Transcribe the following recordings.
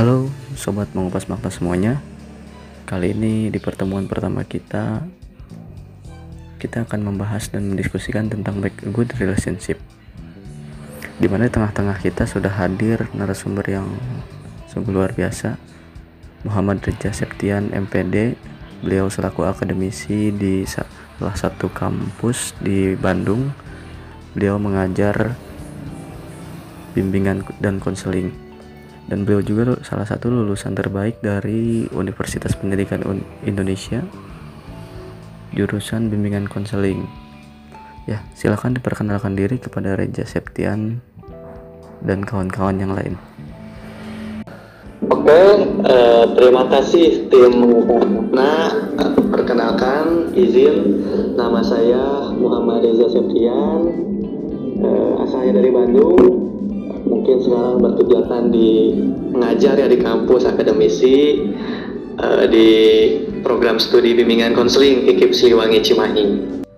Halo sobat mengupas makna semuanya. Kali ini di pertemuan pertama kita Kita akan membahas dan mendiskusikan tentang back good relationship Di mana di tengah-tengah kita sudah hadir narasumber yang sungguh luar biasa Muhammad Reja Septian MPD Beliau selaku akademisi di salah satu kampus di Bandung. Beliau mengajar bimbingan dan konseling dan beliau juga salah satu lulusan terbaik dari Universitas Pendidikan Indonesia jurusan bimbingan konseling. Ya silahkan diperkenalkan diri kepada Reja Septian dan kawan-kawan yang lain. Oke, uh, terima kasih tim Nah, perkenalkan izin nama saya Muhammad Reza Septian. Uh, asalnya dari Bandung mungkin sekarang berkegiatan di mengajar ya di kampus akademisi uh, di program studi bimbingan konseling IKIP Siliwangi Cimahi.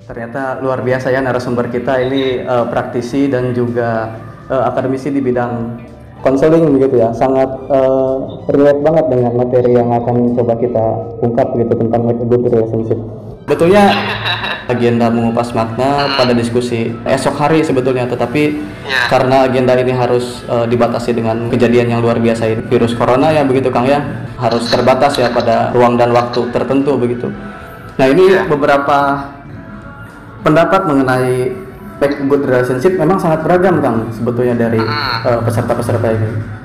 Ternyata luar biasa ya narasumber kita ini uh, praktisi dan juga uh, akademisi di bidang konseling begitu ya. Sangat uh, relate banget dengan materi yang akan coba kita ungkap gitu tentang good relationship. Betulnya agenda mengupas makna pada diskusi esok hari sebetulnya tetapi ya. karena agenda ini harus uh, dibatasi dengan kejadian yang luar biasa ini. Virus corona ya begitu Kang ya. Harus terbatas ya pada ruang dan waktu tertentu begitu. Nah ini ya. beberapa pendapat mengenai back good relationship memang sangat beragam Kang sebetulnya dari uh, peserta-peserta ini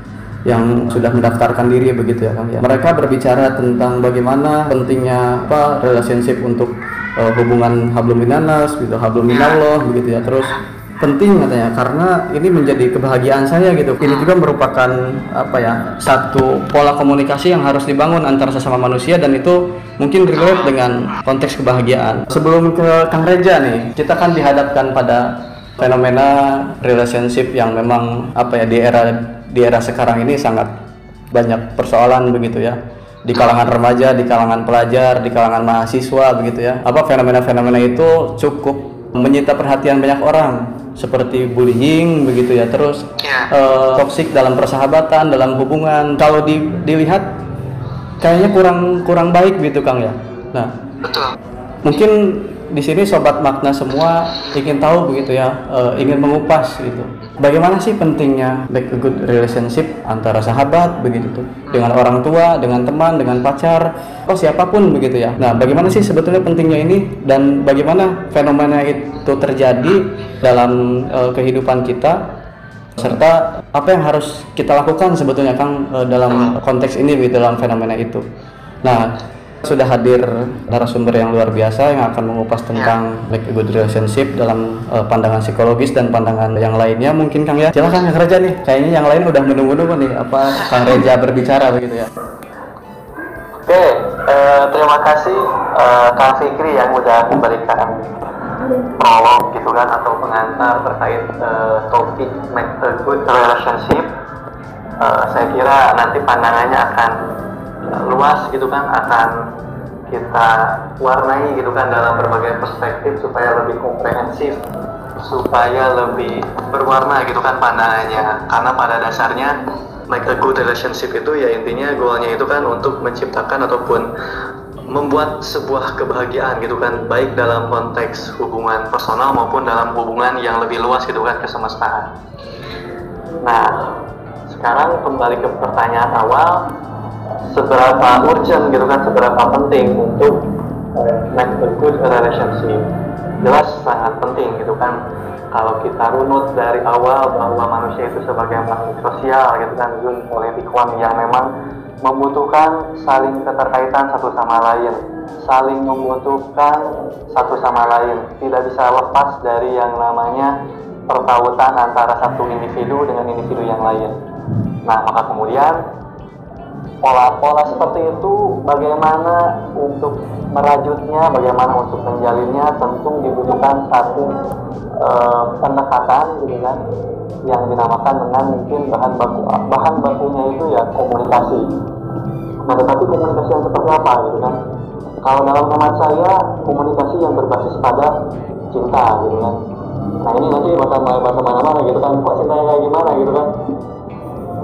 yang sudah mendaftarkan diri begitu ya Kang ya. Mereka berbicara tentang bagaimana pentingnya apa relationship untuk uh, hubungan hablum minanas gitu, hablum minallah begitu ya. Terus penting katanya karena ini menjadi kebahagiaan saya gitu. Ini juga merupakan apa ya satu pola komunikasi yang harus dibangun antara sesama manusia dan itu mungkin relate dengan konteks kebahagiaan. Sebelum ke Kang Reja nih, kita kan dihadapkan pada fenomena relationship yang memang apa ya di era di era sekarang ini sangat banyak persoalan begitu ya di kalangan remaja, di kalangan pelajar, di kalangan mahasiswa begitu ya. Apa fenomena-fenomena itu cukup menyita perhatian banyak orang seperti bullying begitu ya. Terus ya. Uh, toksik dalam persahabatan, dalam hubungan. Kalau di, dilihat kayaknya kurang kurang baik gitu Kang ya. Nah, betul. Mungkin di sini sobat makna semua ingin tahu begitu ya, uh, ingin mengupas gitu. Bagaimana sih pentingnya back a good relationship antara sahabat begitu tuh dengan orang tua, dengan teman, dengan pacar, oh siapa pun begitu ya. Nah, bagaimana sih sebetulnya pentingnya ini dan bagaimana fenomena itu terjadi dalam uh, kehidupan kita serta apa yang harus kita lakukan sebetulnya Kang uh, dalam konteks ini di dalam fenomena itu. Nah, sudah hadir narasumber yang luar biasa yang akan mengupas tentang ya. like good relationship dalam uh, pandangan psikologis dan pandangan yang lainnya. Mungkin Kang ya? Silakan Kang Reja nih. Kayaknya yang lain udah menunggu-nunggu nih. Apa Kang Reja berbicara begitu ya? Oke uh, terima kasih uh, Kang Fikri yang udah memberikan prolog gitu kan atau pengantar terkait uh, topik make a good relationship. Uh, saya kira nanti pandangannya akan luas gitu kan akan kita warnai gitu kan dalam berbagai perspektif supaya lebih komprehensif supaya lebih berwarna gitu kan pandangannya. Karena pada dasarnya like a good relationship itu ya intinya goalnya itu kan untuk menciptakan ataupun membuat sebuah kebahagiaan gitu kan baik dalam konteks hubungan personal maupun dalam hubungan yang lebih luas gitu kan kesemestaan nah sekarang kembali ke pertanyaan awal seberapa urgent gitu kan seberapa penting untuk uh, make a good relationship. Jelas sangat penting gitu kan. Kalau kita runut dari awal bahwa manusia itu sebagai makhluk sosial gitu kan zun politikwan yang memang membutuhkan saling keterkaitan satu sama lain saling membutuhkan satu sama lain. Tidak bisa lepas dari yang namanya pertautan antara satu individu dengan individu yang lain. Nah maka kemudian pola-pola seperti itu bagaimana untuk merajutnya, bagaimana untuk menjalinnya tentu dibutuhkan satu uh, pendekatan gitu kan yang dinamakan dengan mungkin bahan baku bahan bakunya itu ya komunikasi. Nah, tetapi komunikasi yang seperti apa gitu kan? Kalau dalam hemat saya komunikasi yang berbasis pada cinta gitu kan. Nah ini nanti bahasa bahasa mana-mana gitu kan, kok cintanya kayak gimana gitu kan?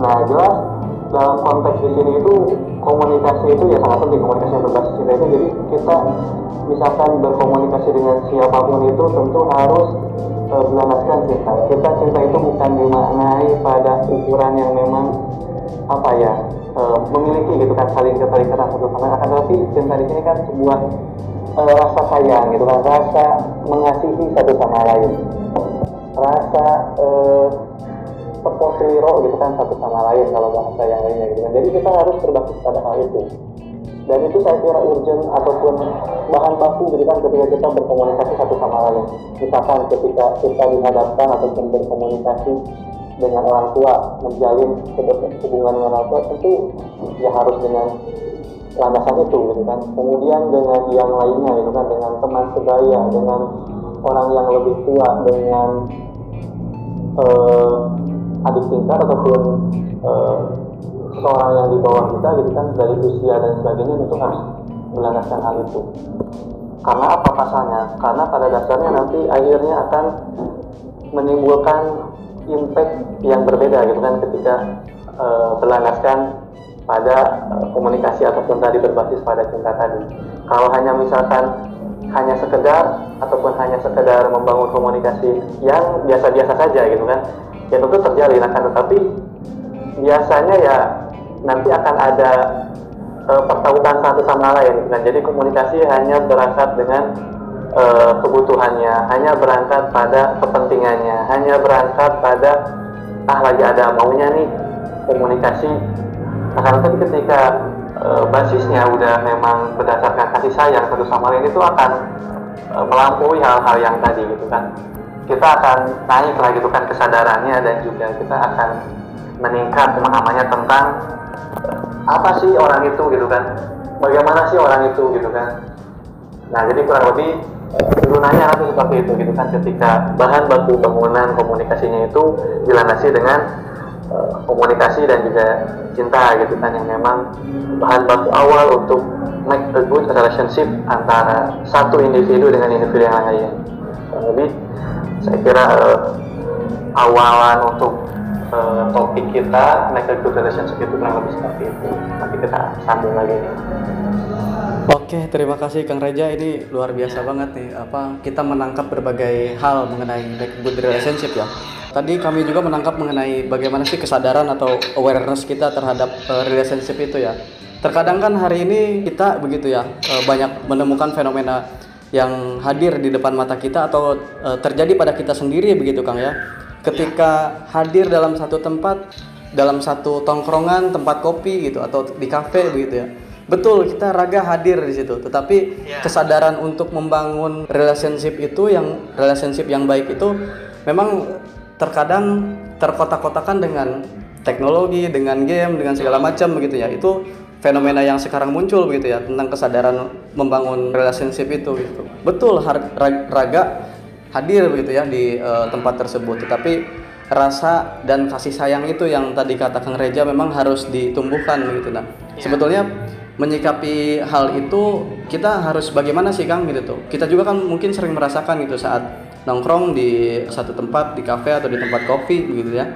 Nah jelas dalam konteks di sini itu komunikasi itu ya sangat penting komunikasi yang berbasis cinta itu. Jadi kita misalkan berkomunikasi dengan siapa pun itu tentu harus e, berlandaskan cinta. Kita cinta itu bukan dimaknai pada ukuran yang memang apa ya e, memiliki gitu kan saling keterikatan satu sama. Akan tetapi cinta di sini kan sebuah e, rasa sayang gitu kan rasa mengasihi satu sama lain. Rasa e, sepotliro gitu kan satu sama lain kalau bahasa yang lainnya gitu kan. Jadi kita harus berbasis pada hal itu. Dan itu saya kira urgent ataupun bahan baku gitu kan ketika kita berkomunikasi satu sama lain. Misalkan ketika kita dihadapkan ataupun berkomunikasi dengan orang tua menjalin hubungan dengan orang tua tentu ya harus dengan landasan itu gitu kan. Kemudian dengan yang lainnya gitu kan dengan teman sebaya dengan orang yang lebih tua dengan uh, adik tingkat ataupun uh, seorang yang di bawah kita gitu kan dari usia dan sebagainya itu harus melandaskan hal itu. Karena apa pasalnya? Karena pada dasarnya nanti akhirnya akan menimbulkan impact yang berbeda gitu kan ketika uh, berlandaskan pada uh, komunikasi ataupun tadi berbasis pada cinta tadi. Kalau hanya misalkan hanya sekedar ataupun hanya sekedar membangun komunikasi yang biasa-biasa saja gitu kan ya tentu terjalin akan tetapi biasanya ya nanti akan ada e, pertautan satu sama lain. Dan jadi komunikasi hanya berangkat dengan e, kebutuhannya hanya berangkat pada kepentingannya hanya berangkat pada ah lagi ada maunya nih komunikasi. Akan tetapi ketika e, basisnya udah memang berdasarkan kasih sayang satu sama lain itu akan melampaui hal-hal yang tadi gitu kan kita akan naik lagi gitu kan kesadarannya dan juga kita akan meningkat pemahamannya tentang eh, apa sih orang itu gitu kan? Bagaimana sih orang itu gitu kan? Nah jadi kurang lebih turunannya nanti seperti itu gitu kan ketika bahan baku bangunan komunikasinya itu dilandasi dengan uh, komunikasi dan juga cinta gitu kan yang memang bahan baku awal untuk make a good relationship antara satu individu dengan individu yang lain. Kurang lebih saya kira uh, awalan untuk uh, topik kita a good relationship itu kurang lebih seperti itu nanti kita sambung lagi nih Oke, terima kasih Kang Reja. Ini luar biasa banget nih. Apa kita menangkap berbagai hal mengenai good relationship ya. Tadi kami juga menangkap mengenai bagaimana sih kesadaran atau awareness kita terhadap uh, relationship itu ya. Terkadang kan hari ini kita begitu ya uh, banyak menemukan fenomena yang hadir di depan mata kita atau uh, terjadi pada kita sendiri begitu Kang ya. Ketika hadir dalam satu tempat, dalam satu tongkrongan, tempat kopi gitu atau di kafe begitu ya. Betul, kita raga hadir di situ, tetapi kesadaran untuk membangun relationship itu yang relationship yang baik itu memang terkadang terkotak-kotakan dengan teknologi, dengan game, dengan segala macam begitu ya. Itu fenomena yang sekarang muncul begitu ya tentang kesadaran membangun relationship itu gitu. Betul raga hadir begitu ya di uh, tempat tersebut, tetapi rasa dan kasih sayang itu yang tadi kata Kang Reja memang harus ditumbuhkan begitu nah. Sebetulnya menyikapi hal itu kita harus bagaimana sih Kang gitu tuh. Kita juga kan mungkin sering merasakan gitu saat nongkrong di satu tempat di kafe atau di tempat kopi begitu ya.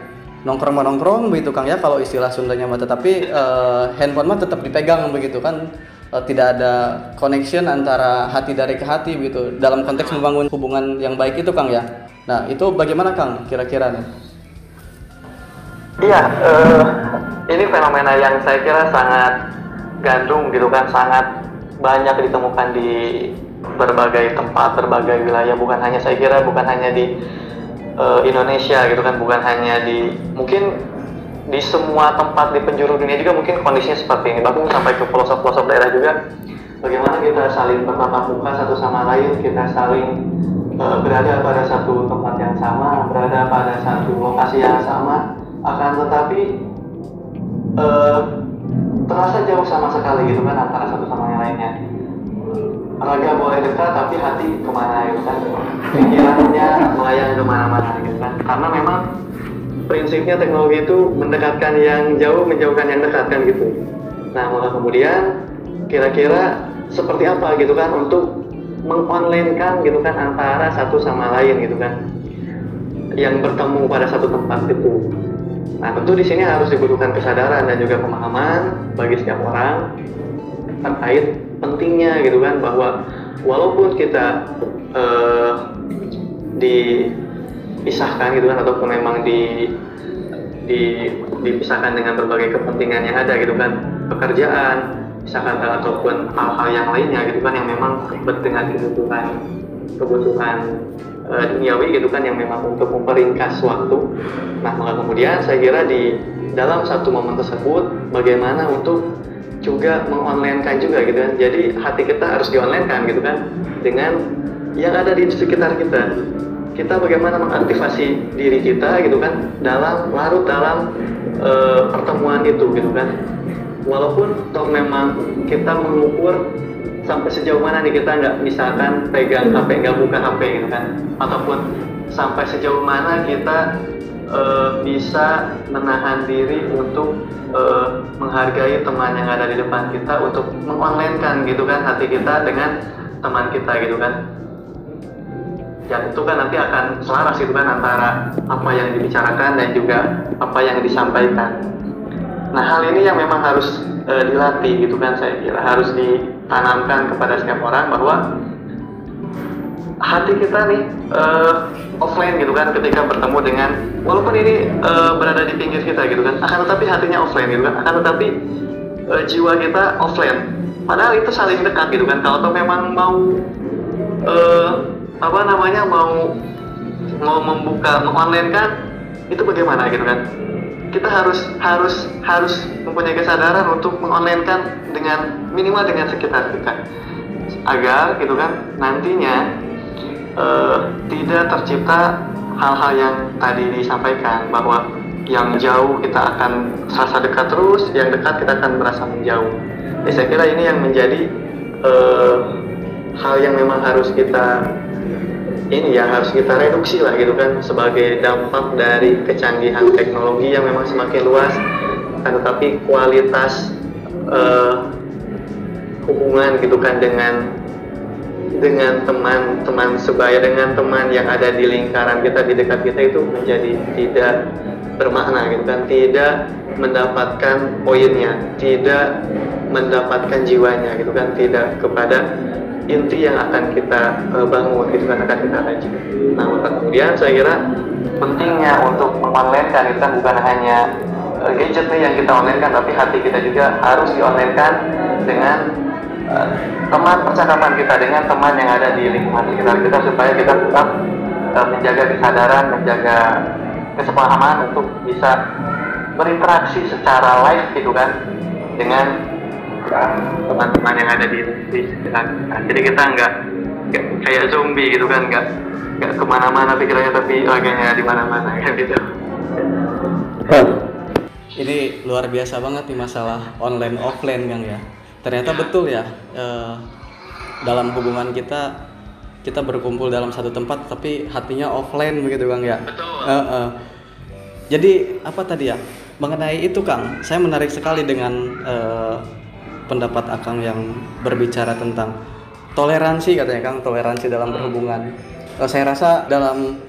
Nongkrong nongkrong begitu Kang ya kalau istilah Sundanya mah tetapi uh, handphone mah tetap dipegang begitu kan uh, tidak ada connection antara hati dari ke hati begitu dalam konteks membangun hubungan yang baik itu Kang ya. Nah, itu bagaimana Kang kira-kira nih? Iya, uh, ini fenomena yang saya kira sangat gandum gitu kan sangat banyak ditemukan di berbagai tempat, berbagai wilayah, bukan hanya saya kira bukan hanya di uh, Indonesia gitu kan, bukan hanya di mungkin di semua tempat di penjuru dunia juga mungkin kondisinya seperti ini. Bahkan sampai ke pelosok-pelosok daerah juga, bagaimana kita saling bertatap muka satu sama lain, kita saling uh, berada pada satu tempat yang sama, berada pada satu lokasi yang sama, akan tetapi uh, terasa jauh sama sekali gitu kan antara satu sama yang lainnya raga boleh dekat tapi hati ke mana gitu kan pikirannya melayang ke mana-mana gitu kan karena memang prinsipnya teknologi itu mendekatkan yang jauh menjauhkan yang dekat kan gitu. Nah maka kemudian kira-kira seperti apa gitu kan untuk mengonline kan gitu kan antara satu sama lain gitu kan yang bertemu pada satu tempat itu. Nah, tentu di sini harus dibutuhkan kesadaran dan juga pemahaman bagi setiap orang terkait pentingnya gitu kan bahwa walaupun kita uh, dipisahkan gitu kan ataupun memang di di dipisahkan dengan berbagai kepentingan yang ada gitu kan pekerjaan misalkan ataupun hal-hal yang lainnya gitu kan yang memang dengan kebutuhan kebutuhan uh, duniawi gitu kan yang memang untuk memperingkas waktu. Nah, maka kemudian saya kira di dalam satu momen tersebut bagaimana untuk juga mengonlinekan juga gitu kan. Jadi hati kita harus dionlinekan gitu kan dengan yang ada di sekitar kita. Kita bagaimana mengaktifasi diri kita gitu kan dalam larut dalam uh, pertemuan itu gitu kan. Walaupun toh memang kita mengukur sampai sejauh mana nih kita nggak misalkan pegang HP nggak buka HP gitu kan ataupun sampai sejauh mana kita uh, bisa menahan diri untuk uh, menghargai teman yang ada di depan kita untuk mengonlinekan gitu kan hati kita dengan teman kita gitu kan. Ya itu kan nanti akan selaras gitu kan antara apa yang dibicarakan dan juga apa yang disampaikan. Nah hal ini yang memang harus uh, dilatih gitu kan saya kira. Harus di tanamkan kepada setiap orang bahwa hati kita nih uh, offline gitu kan ketika bertemu dengan walaupun ini uh, berada di pinggir kita gitu kan akan tetapi hatinya offline gitu kan akan tetapi uh, jiwa kita offline. Padahal itu saling dekat gitu kan kalau memang mau uh, apa namanya mau mau membuka mengonline kan itu bagaimana gitu kan? Kita harus harus harus mempunyai kesadaran untuk mengonlinekan dengan minimal dengan sekitar kita. Agar gitu kan nantinya uh, tidak tercipta hal-hal yang tadi disampaikan bahwa yang jauh kita akan serasa dekat terus, yang dekat kita akan merasa menjauh. Jadi saya kira ini yang menjadi uh, hal yang memang harus kita ini ya harus kita reduksi lah gitu kan sebagai dampak dari kecanggihan teknologi yang memang semakin luas kan tetapi kualitas uh, hubungan gitu kan dengan dengan teman-teman sebaya dengan teman yang ada di lingkaran kita di dekat kita itu menjadi tidak bermakna gitu kan tidak mendapatkan poinnya tidak mendapatkan jiwanya gitu kan tidak kepada inti yang akan kita uh, bangun itu kan akan kita kaji. Nah maka kemudian saya kira pentingnya untuk mengonlinekan itu kan bukan hanya uh, gadgetnya yang kita onlinekan tapi hati kita juga harus dionlinekan dengan uh, teman percakapan kita dengan teman yang ada di lingkungan sekitar kita supaya kita tetap uh, menjaga kesadaran, menjaga kesepahaman untuk bisa berinteraksi secara live gitu kan dengan teman-teman yang ada di, di sekitar kita. Jadi kita nggak kayak zombie gitu kan, nggak nggak ke mana-mana pikirannya tapi laganya di mana-mana kan gitu. Ini luar biasa banget nih masalah online offline Kang ya. Ternyata betul ya eh, dalam hubungan kita kita berkumpul dalam satu tempat tapi hatinya offline begitu Kang ya. Betul. Uh, uh. Jadi apa tadi ya mengenai itu Kang, saya menarik sekali dengan uh, pendapat Akang yang berbicara tentang toleransi katanya Kang, toleransi dalam berhubungan. Uh, saya rasa dalam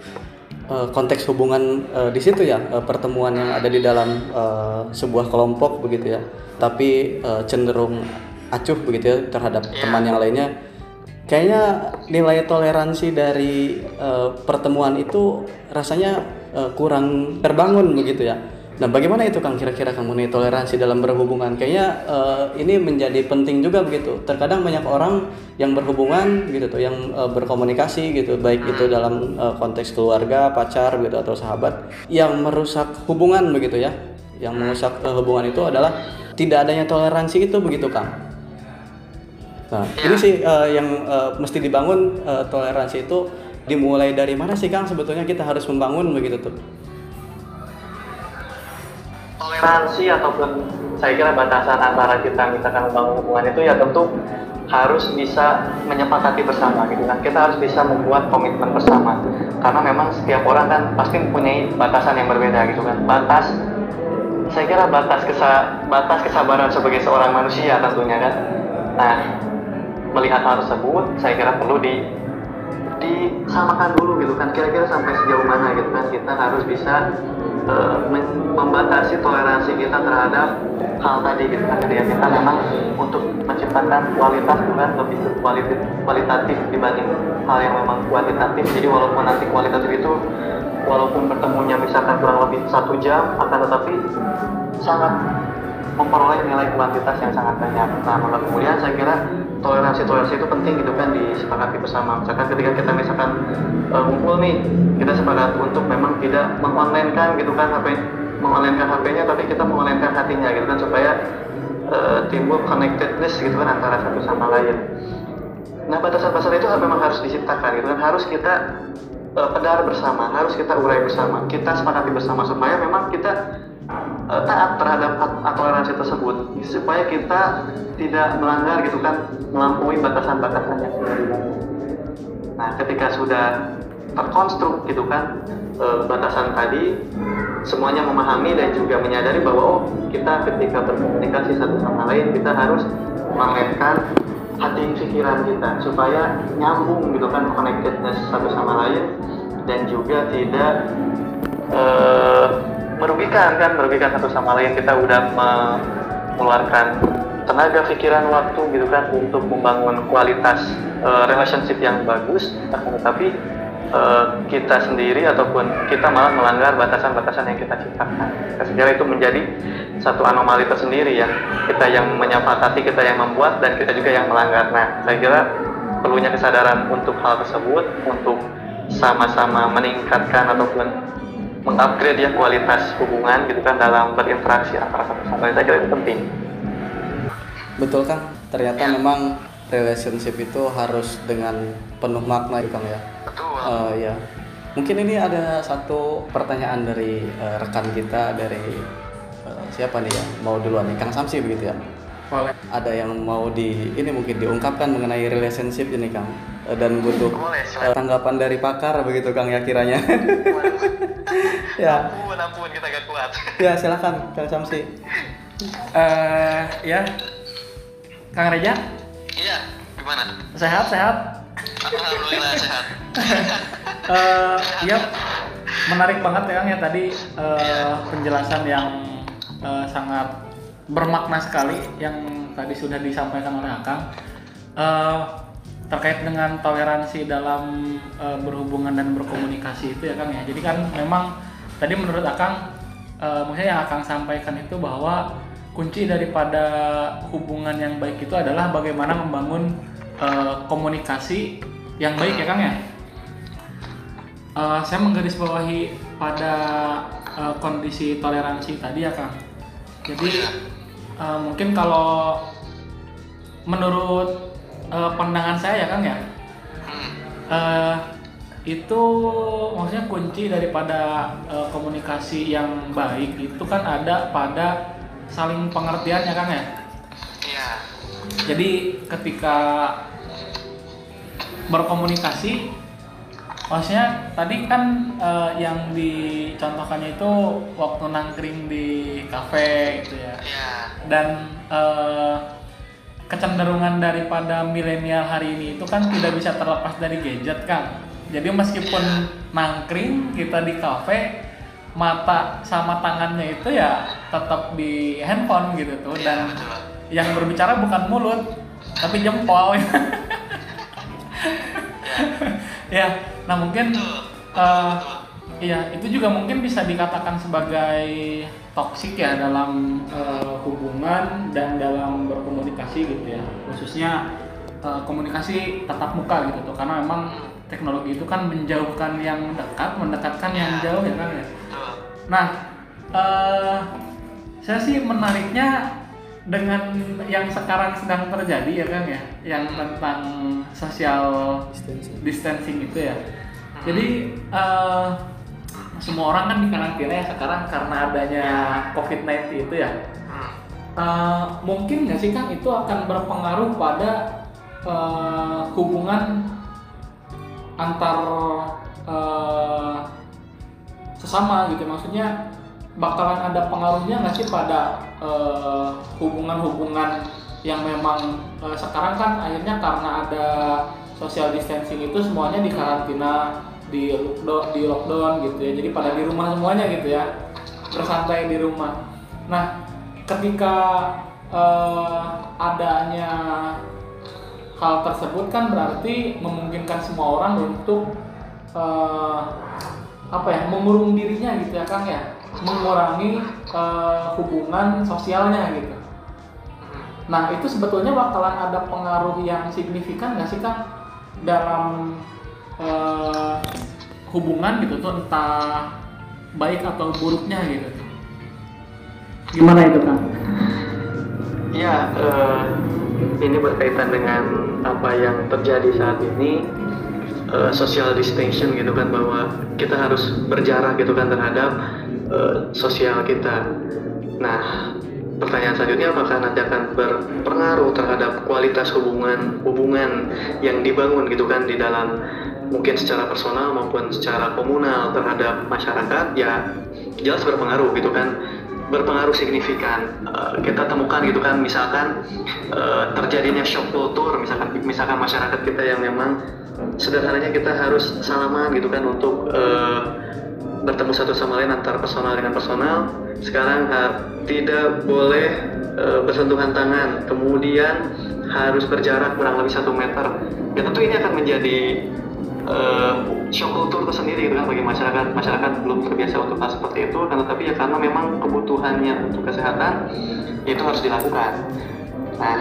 uh, konteks hubungan uh, di situ ya uh, pertemuan yang ada di dalam uh, sebuah kelompok begitu ya, tapi uh, cenderung acuh begitu ya terhadap yeah. teman yang lainnya. Kayaknya nilai toleransi dari uh, pertemuan itu rasanya uh, kurang terbangun begitu ya Nah, bagaimana itu Kang kira-kira kamu nih toleransi dalam berhubungan? Kayaknya uh, ini menjadi penting juga begitu. Terkadang banyak orang yang berhubungan gitu tuh, yang uh, berkomunikasi gitu, baik itu dalam uh, konteks keluarga, pacar gitu atau sahabat yang merusak hubungan begitu ya. Yang merusak hubungan itu adalah tidak adanya toleransi itu begitu Kang. Nah, ini sih uh, yang uh, mesti dibangun uh, toleransi itu dimulai dari mana sih Kang? Sebetulnya kita harus membangun begitu tuh? toleransi ataupun saya kira batasan antara kita misalkan membangun hubungan itu ya tentu harus bisa menyepakati bersama gitu kan. Kita harus bisa membuat komitmen bersama. Karena memang setiap orang kan pasti mempunyai batasan yang berbeda gitu kan. Batas saya kira batas kesa batas kesabaran sebagai seorang manusia tentunya kan? Nah melihat hal tersebut saya kira perlu di disamakan dulu gitu kan. Kira-kira sampai sejauh mana gitu kan kita harus bisa uh, membatasi toleransi kita terhadap hal tadi gitu kan. Ketika kita memang untuk menciptakan kualitas bukan lebih kualitatif, kualitatif dibanding hal yang memang kualitatif jadi walaupun nanti kualitatif itu walaupun bertemunya misalkan kurang lebih satu jam akan tetapi sangat memperoleh nilai kuantitas yang sangat banyak. Nah, maka kemudian saya kira toleransi toleransi itu penting gitu kan disepakati bersama. Misalkan ketika kita misalkan uh, nih, kita sepakat untuk memang tidak mengonlinekan gitu kan HP, mengonlinekan HP-nya, tapi kita mengonlinekan hatinya gitu kan supaya uh, timbul connectedness gitu kan antara satu sama lain. Nah, batasan-batasan itu memang harus diciptakan gitu kan, harus kita uh, pedar bersama, harus kita urai bersama, kita sepakati bersama supaya memang kita uh, taat terhadap toleransi tersebut supaya kita tidak melanggar gitu kan melampaui sudah dibangun. Nah, ketika sudah terkonstruk gitu kan uh, batasan tadi semuanya memahami dan juga menyadari bahwa oh kita ketika berkomunikasi satu sama lain kita harus memainkan hati pikiran kita supaya nyambung gitu kan connectedness satu sama lain dan juga tidak uh, merugikan kan merugikan satu sama lain. Kita udah mengeluarkan tenaga pikiran waktu gitu kan untuk membangun kualitas uh, relationship yang bagus akan tetapi uh, kita sendiri ataupun kita malah melanggar batasan-batasan yang kita ciptakan. Saya itu menjadi satu anomali tersendiri ya. Kita yang menyepakati kita yang membuat dan kita juga yang melanggar. Nah saya kira perlunya kesadaran untuk hal tersebut untuk sama-sama meningkatkan ataupun mengupgrade ya kualitas hubungan gitu kan dalam berinteraksi antara satu sama lain. Saya kira itu penting. Betul kan ternyata ya. memang relationship itu harus dengan penuh makna itu kan ya? Betul. Uh, ya mungkin ini ada satu pertanyaan dari uh, rekan kita dari uh, siapa nih ya? Mau duluan nih Kang Samsi begitu ya? Boleh. Ada yang mau di ini mungkin diungkapkan mengenai relationship ini Kang. Dan butuh Boleh, tanggapan dari pakar begitu Kang ya kiranya. Ya. Ampun ampun kita gak kuat. Ya silakan Kang Samsi. Uh, ya. Kang Reja iya gimana? Sehat sehat. Alhamdulillah sehat. Uh, ya menarik banget ya Kang ya tadi uh, penjelasan yang uh, sangat bermakna sekali yang tadi sudah disampaikan oleh Akang. Uh, terkait dengan toleransi dalam e, berhubungan dan berkomunikasi itu ya Kang ya. Jadi kan memang tadi menurut Akang e, maksudnya yang Akang sampaikan itu bahwa kunci daripada hubungan yang baik itu adalah bagaimana membangun e, komunikasi yang baik ya Kang ya. E, saya menggarisbawahi pada e, kondisi toleransi tadi ya Kang. Jadi e, mungkin kalau menurut uh, pandangan saya ya Kang ya uh, itu maksudnya kunci daripada uh, komunikasi yang baik itu kan ada pada saling pengertian ya Kang ya? Iya. Jadi ketika berkomunikasi maksudnya tadi kan uh, yang dicontohkannya itu waktu nangkring di kafe gitu ya. Iya. dan uh, kecenderungan daripada milenial hari ini itu kan tidak bisa terlepas dari gadget kan jadi meskipun nangkring kita di kafe mata sama tangannya itu ya tetap di handphone gitu tuh. Iya, dan yang berbicara bukan mulut tapi jempol. Ya nah mungkin uh, Iya, itu juga mungkin bisa dikatakan sebagai toksik ya dalam uh, hubungan dan dalam berkomunikasi gitu ya. Khususnya uh, komunikasi tatap muka gitu tuh karena memang teknologi itu kan menjauhkan yang dekat, mendekatkan yang iya. jauh ya kan ya. Nah, uh, saya sih menariknya dengan yang sekarang sedang terjadi ya kan ya, yang tentang social distancing, itu ya. Jadi uh, semua orang kan di karantina ya sekarang karena adanya COVID-19 itu ya. Uh, mungkin nggak sih Kang itu akan berpengaruh pada uh, hubungan antar uh, sesama gitu. Maksudnya bakalan ada pengaruhnya nggak sih pada hubungan-hubungan uh, yang memang uh, sekarang kan akhirnya karena ada social distancing itu semuanya di karantina di lockdown di lockdown gitu ya. Jadi pada di rumah semuanya gitu ya. Bersantai di rumah. Nah ketika eh, adanya hal tersebut kan berarti memungkinkan semua orang untuk eh, apa ya mengurung dirinya gitu ya Kang ya? Mengurangi eh, hubungan sosialnya gitu. Nah itu sebetulnya bakalan ada pengaruh yang signifikan nggak sih Kang dalam eh, hubungan gitu tuh entah baik atau buruknya gitu? Gimana itu Kang? Ya, eh, ini berkaitan dengan apa yang terjadi saat ini eh, social distancing gitu kan bahwa kita harus berjarak gitu kan terhadap eh, sosial kita. Nah, pertanyaan selanjutnya apakah nanti akan berpengaruh terhadap kualitas hubungan hubungan yang dibangun gitu kan di dalam mungkin secara personal maupun secara komunal terhadap masyarakat ya jelas berpengaruh gitu kan berpengaruh signifikan. Eh, kita temukan gitu kan misalkan eh, terjadinya shock culture misalkan misalkan masyarakat kita yang memang sederhananya kita harus salaman gitu kan untuk eh, bertemu satu sama lain antara personal dengan personal. Sekarang tidak boleh eh, bersentuhan tangan kemudian harus berjarak kurang lebih satu meter. Ya tentu ini akan menjadi eh, shock culture tersendiri gitu kan bagi masyarakat. Masyarakat belum terbiasa untuk hal seperti itu kan tetapi ya karena memang kebutuhannya untuk kesehatan itu harus dilakukan. Nah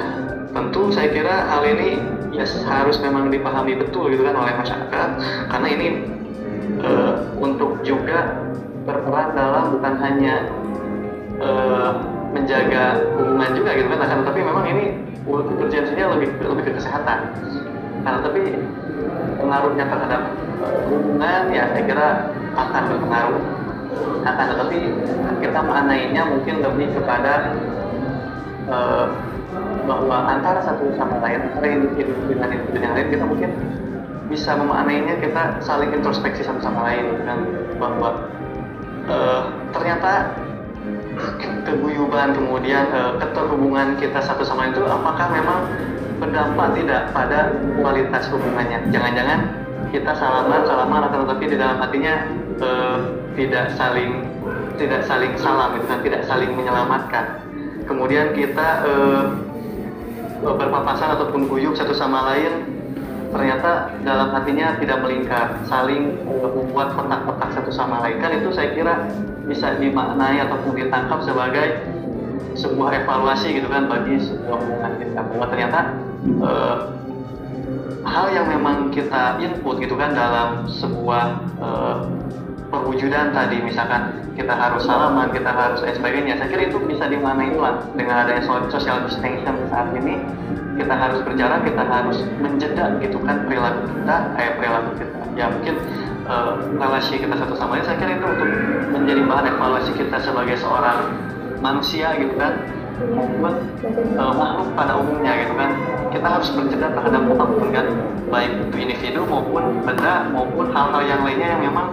tentu saya kira hal ini ya harus memang dipahami betul gitu kan oleh masyarakat karena ini eh, untuk juga berperan dalam bukan hanya eh, menjaga hubungan juga gitu kan akan tetapi memang ini urgensinya lebih lebih ke kesehatan. Karena tapi pengaruhnya terhadap eh, hubungan ya saya kira akan berpengaruh. Akan tetapi kita maknainya mungkin lebih kepada eh, bahwa antara satu sama lain antara individu dengan individu yang lain kita mungkin bisa memaknainya kita saling introspeksi satu sama lain kan bahwa eh, ternyata keguyuban kemudian eh, keterhubungan kita satu sama lain itu apakah memang berdampak tidak pada kualitas hubungannya. Jangan-jangan kita salaman salaman akan tetapi di dalam hatinya eh, tidak saling tidak saling salam gitu kan tidak saling menyelamatkan. Kemudian kita eh, berpapasan ataupun guyup satu sama lain ternyata dalam hatinya tidak melingkar. Saling eh, membuat kotak-kotak satu sama lain. Kan itu saya kira bisa dimaknai ataupun ditangkap sebagai sebuah evaluasi gitu kan bagi sebuah hubungan kita. Bahwa ternyata eh, hal yang memang kita input gitu kan dalam sebuah eh, perwujudan tadi misalkan kita harus salaman kita harus dan sebagainya saya kira itu bisa dimaknai ulang dengan adanya so- social distancing saat ini. Kita harus berjarak kita harus menjeda gitu kan perilaku kita eh perilaku kita. Ya mungkin eh, relasi kita satu sama lain saya kira itu untuk menjadi bahan evaluasi kita sebagai seorang manusia gitu kan eh, makhluk pada umumnya gitu kan kita harus berjeda terhadap apa pun kan baik itu individu maupun benda maupun hal-hal yang lainnya yang memang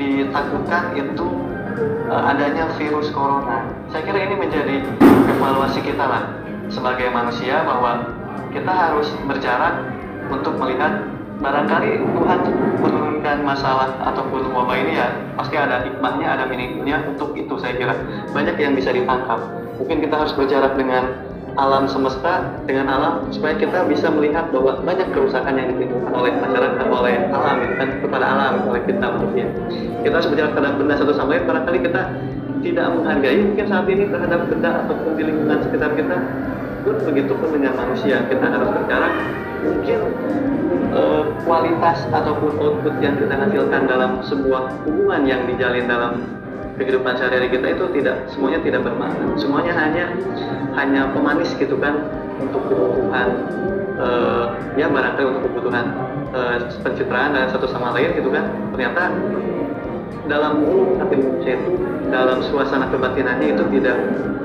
ditakutkan itu eh, adanya virus corona. Saya kira ini menjadi evaluasi kita lah sebagai manusia bahwa kita harus berjarak untuk melihat barangkali Tuhan menurunkan masalah ataupun wabah ini ya pasti ada hikmahnya, ada meaningfulnya untuk itu saya kira. Banyak yang bisa ditangkap. Mungkin kita harus berjarak dengan alam semesta dengan alam supaya kita bisa melihat bahwa banyak kerusakan yang ditimbulkan oleh masyarakat oleh alam gitu kan kepada alam oleh kita manusia. Kita harus berjarak terhadap benda satu sama lain. Barangkali kita tidak menghargai mungkin saat ini terhadap benda ataupun di lingkungan sekitar kita pun begitu pun dengan manusia kita harus berjarak mungkin eh, kualitas ataupun output yang kita hasilkan dalam sebuah hubungan yang dijalin dalam kehidupan sehari-hari kita itu tidak semuanya tidak bermakna. Semuanya hanya hanya pemanis gitu kan untuk kebutuhan eh, ya barangkali untuk kebutuhan eh, pencitraan dan satu sama lain gitu kan. Ternyata dalam hati manusia itu dalam suasana kebatinannya itu tidak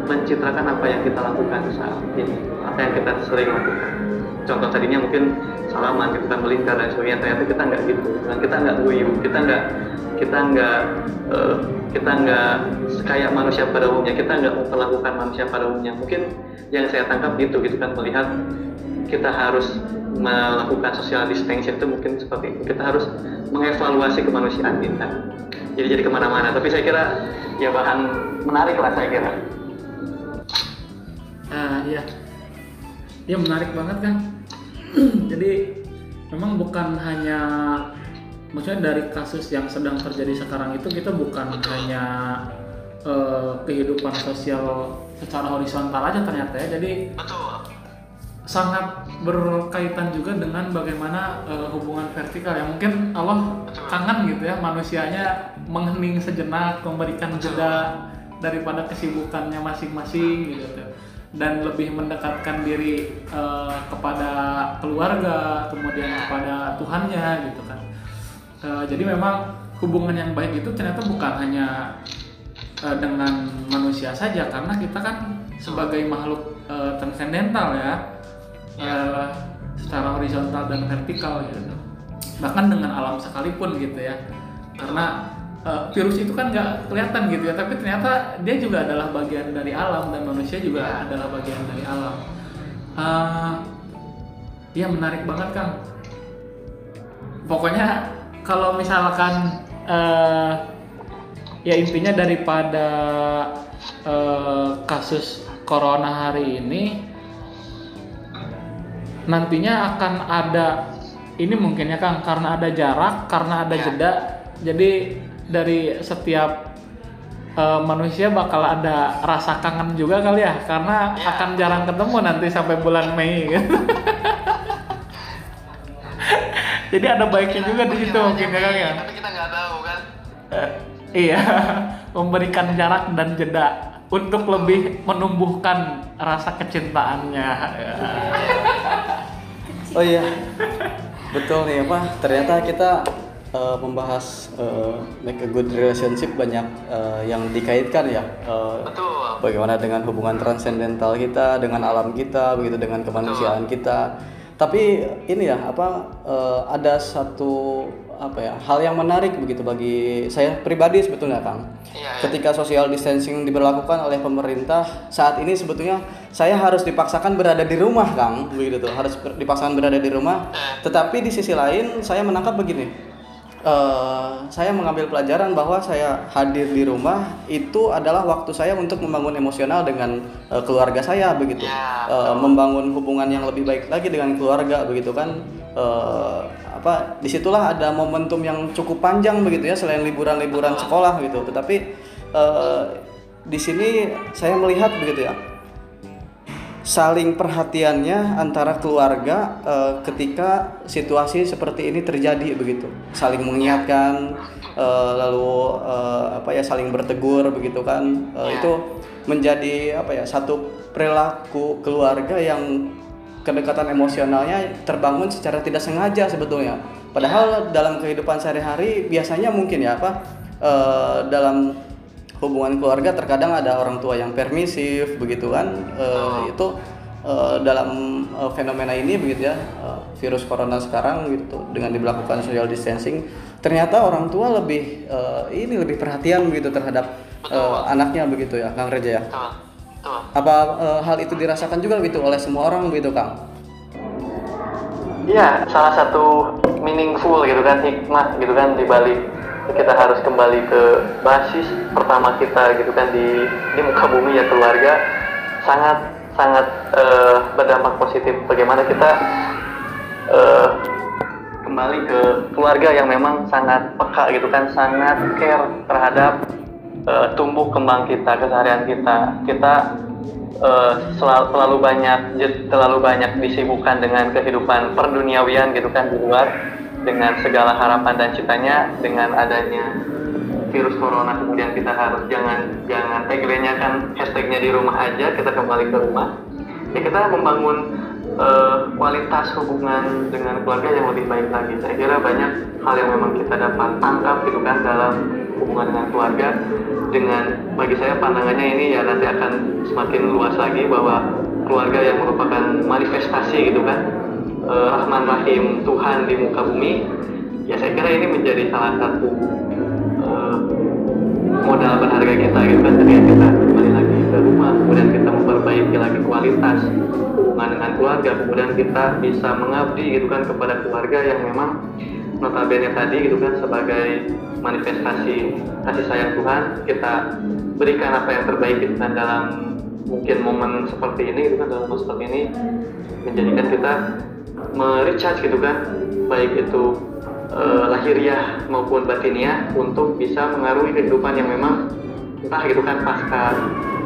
mencitrakan apa yang kita lakukan saat ini apa yang kita sering lakukan contoh tadinya mungkin salaman kita melingkar dan sebagainya ternyata kita nggak gitu dan kita nggak guyup kita nggak kita nggak eh, kita nggak kayak manusia pada umumnya kita nggak memperlakukan manusia pada umumnya mungkin yang saya tangkap gitu gitu kan melihat kita harus melakukan social distancing itu mungkin seperti itu. Kita harus mengevaluasi kemanusiaan kita. Jadi jadi ke mana-mana. Tapi saya kira ya bahan menarik lah saya kira. Ah iya, ya menarik banget kan. Jadi memang bukan hanya maksudnya dari kasus yang sedang terjadi sekarang itu kita bukan hanya eh, kehidupan sosial secara horizontal aja ternyata ya. Jadi Betul. sangat berkaitan juga dengan bagaimana eh, hubungan vertikal yang mungkin Allah kangen gitu ya manusianya menghening sejenak memberikan jeda daripada kesibukannya masing-masing gitu dan lebih mendekatkan diri eh, kepada keluarga kemudian kepada Tuhannya gitu kan. Eh, jadi memang hubungan yang baik itu ternyata bukan hanya eh, dengan manusia saja karena kita kan sebagai makhluk eh, transendental ya eh, secara horizontal dan vertikal gitu bahkan dengan alam sekalipun gitu ya. Karena eh, virus itu kan nggak kelihatan gitu ya tapi ternyata dia juga adalah bagian dari alam dan manusia juga adalah bagian dari alam. Eh, Iya menarik banget kang. Pokoknya kalau misalkan eh, ya intinya daripada eh, kasus corona hari ini nantinya akan ada ini mungkin ya Kang karena ada jarak karena ada jeda jadi dari setiap eh, manusia bakal ada rasa kangen juga kali ya karena akan jarang ketemu nanti sampai bulan Mei gitu. jadi ada baiknya juga di situ mungkin ya Kang ya Tapi kita nggak tahu kan. Eh, iya memberikan jarak dan jeda untuk lebih menumbuhkan rasa kecintaannya Ya. Oh iya, betul nih apa? Ternyata kita eh, membahas eh, make a good relationship banyak eh, yang dikaitkan ya. Eh, Betul. bagaimana dengan hubungan transendental kita dengan alam kita, begitu dengan kemanusiaan kita. Tapi ini ya apa? eh, ada satu apa ya hal yang menarik begitu bagi saya pribadi sebetulnya Kang. Iya, Ketika social distancing diberlakukan oleh pemerintah saat ini sebetulnya saya harus dipaksakan berada di rumah Kang, begitu tuh harus dipaksakan berada di rumah. Tetapi di sisi lain saya menangkap begini, Eh, saya mengambil pelajaran bahwa saya hadir di rumah itu adalah waktu saya untuk membangun emosional dengan eh, keluarga saya begitu, Ya, Eh, membangun hubungan yang lebih baik lagi dengan keluarga begitu kan. Eh, apa di situlah ada momentum yang cukup panjang begitu ya selain liburan-liburan sekolah gitu. Tetapi eh, di sini saya melihat begitu ya saling perhatiannya antara keluarga eh, ketika situasi seperti ini terjadi begitu. Saling mengingatkan eh, lalu eh, apa ya saling bertegur begitu kan. Eh, itu menjadi apa ya satu perilaku keluarga yang kedekatan emosionalnya terbangun secara tidak sengaja sebetulnya. Padahal dalam kehidupan sehari-hari biasanya mungkin ya apa eh, dalam hubungan keluarga terkadang ada orang tua yang permisif begitu kan? Eh, itu eh, dalam eh, fenomena ini begitu ya eh, virus corona sekarang gitu dengan diberlakukan social distancing ternyata orang tua lebih eh, ini lebih perhatian begitu terhadap eh, anaknya begitu ya Kang Reja ya? Betul. Betul. apa eh, hal itu dirasakan juga gitu oleh semua orang begitu Kang? Iya, salah satu meaningful gitu kan hikmah gitu kan di balik kita harus kembali ke basis pertama kita gitu kan di di muka bumi ya keluarga. Sangat sangat eh, berdampak positif. Bagaimana kita eh, kembali ke keluarga yang memang sangat peka gitu kan sangat care terhadap eh, tumbuh kembang kita keseharian kita. Kita eh, selalu, terlalu banyak terlalu banyak disibukkan dengan kehidupan perduniawian gitu kan di luar dengan segala harapan dan citanya dengan adanya virus corona kemudian kita harus jangan jangan tagline-nya kan hashtagnya di rumah aja kita kembali ke rumah. Ya kita membangun eh, kualitas hubungan dengan keluarga yang lebih baik lagi. Saya kira banyak hal yang memang kita dapat tangkap gitu kan dalam hubungan dengan keluarga. Dengan bagi saya pandangannya ini ya nanti akan semakin luas lagi bahwa keluarga yang merupakan manifestasi gitu kan eh, Rahman Rahim Tuhan di muka bumi ya saya kira ini menjadi salah satu eh, modal berharga kita gitu kan kita rumah kemudian kita memperbaiki lagi kualitas hubungan dengan keluarga kemudian kita bisa mengabdi gitu kan kepada keluarga yang memang notabene tadi gitu kan sebagai manifestasi kasih sayang Tuhan kita berikan apa yang terbaik gitu kan dalam mungkin momen seperti ini gitu kan dalam momen seperti ini menjadikan kita merecharge gitu kan baik itu eh, lahiriah maupun batiniah untuk bisa mengaruhi kehidupan yang memang entah gitu kan pasca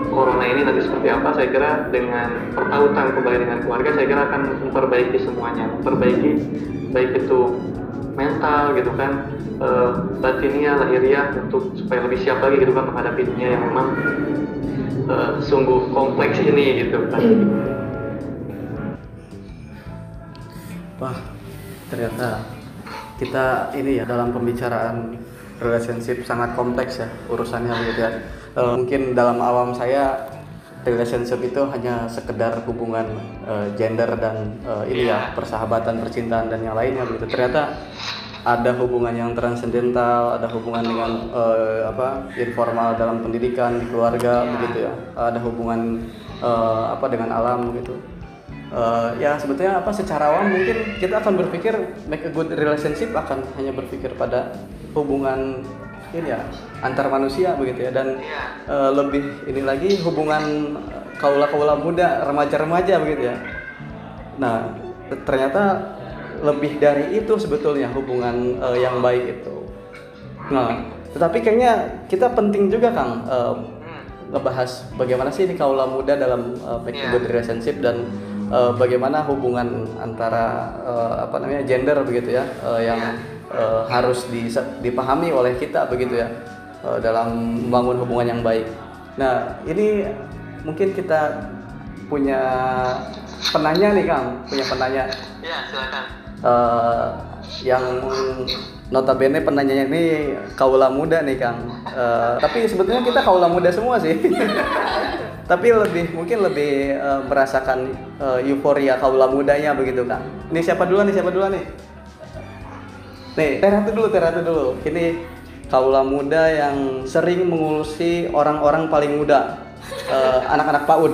corona ini nanti seperti apa saya kira dengan pertautan kembali dengan keluarga saya kira akan memperbaiki semuanya memperbaiki baik itu mental gitu kan eh, batiniah lahiriah untuk supaya lebih siap lagi gitu kan menghadapi dunia yang memang eh, sungguh kompleks ini gitu kan Wah, ternyata kita ini ya dalam pembicaraan relationship sangat kompleks ya urusannya gitu ya. Eh, mungkin dalam awam saya relationship itu hanya sekedar hubungan eh, gender dan eh, ini ya persahabatan, percintaan dan yang lainnya begitu. Ternyata ada hubungan yang transendental, ada hubungan dengan eh, apa informal dalam pendidikan di keluarga begitu ya. Ada hubungan eh, apa dengan alam gitu. Eh, ya sebetulnya apa secara awam mungkin kita akan berpikir make a good relationship akan hanya berpikir pada hubungan ini ya antar manusia begitu ya. Dan eh, lebih ini lagi hubungan kaula kaula muda remaja remaja begitu ya. Nah ternyata lebih dari itu sebetulnya hubungan eh, yang baik itu. Nah tetapi kayaknya kita penting juga kang eh, ngebahas bagaimana sih ini kaula muda dalam uh, make good relationship dan uh, bagaimana hubungan antara uh, apa namanya gender begitu ya uh, yang uh, harus di- dipahami oleh kita begitu ya uh, dalam membangun hubungan yang baik. Nah ini mungkin kita punya penanya nih kang, punya penanya ya silakan eh, yang notabene penanyanya ini kaula muda nih Kang. Eh, tapi sebetulnya kita kaula muda semua sih. tapi lebih mungkin lebih eh, merasakan eh, euforia kaula mudanya begitu Kang. Ini siapa duluan nih? Siapa duluan nih? Nih, Teratu dulu, Teratu dulu. Ini kaula muda yang sering mengurusi orang-orang paling muda. Eh, anak-anak PAUD.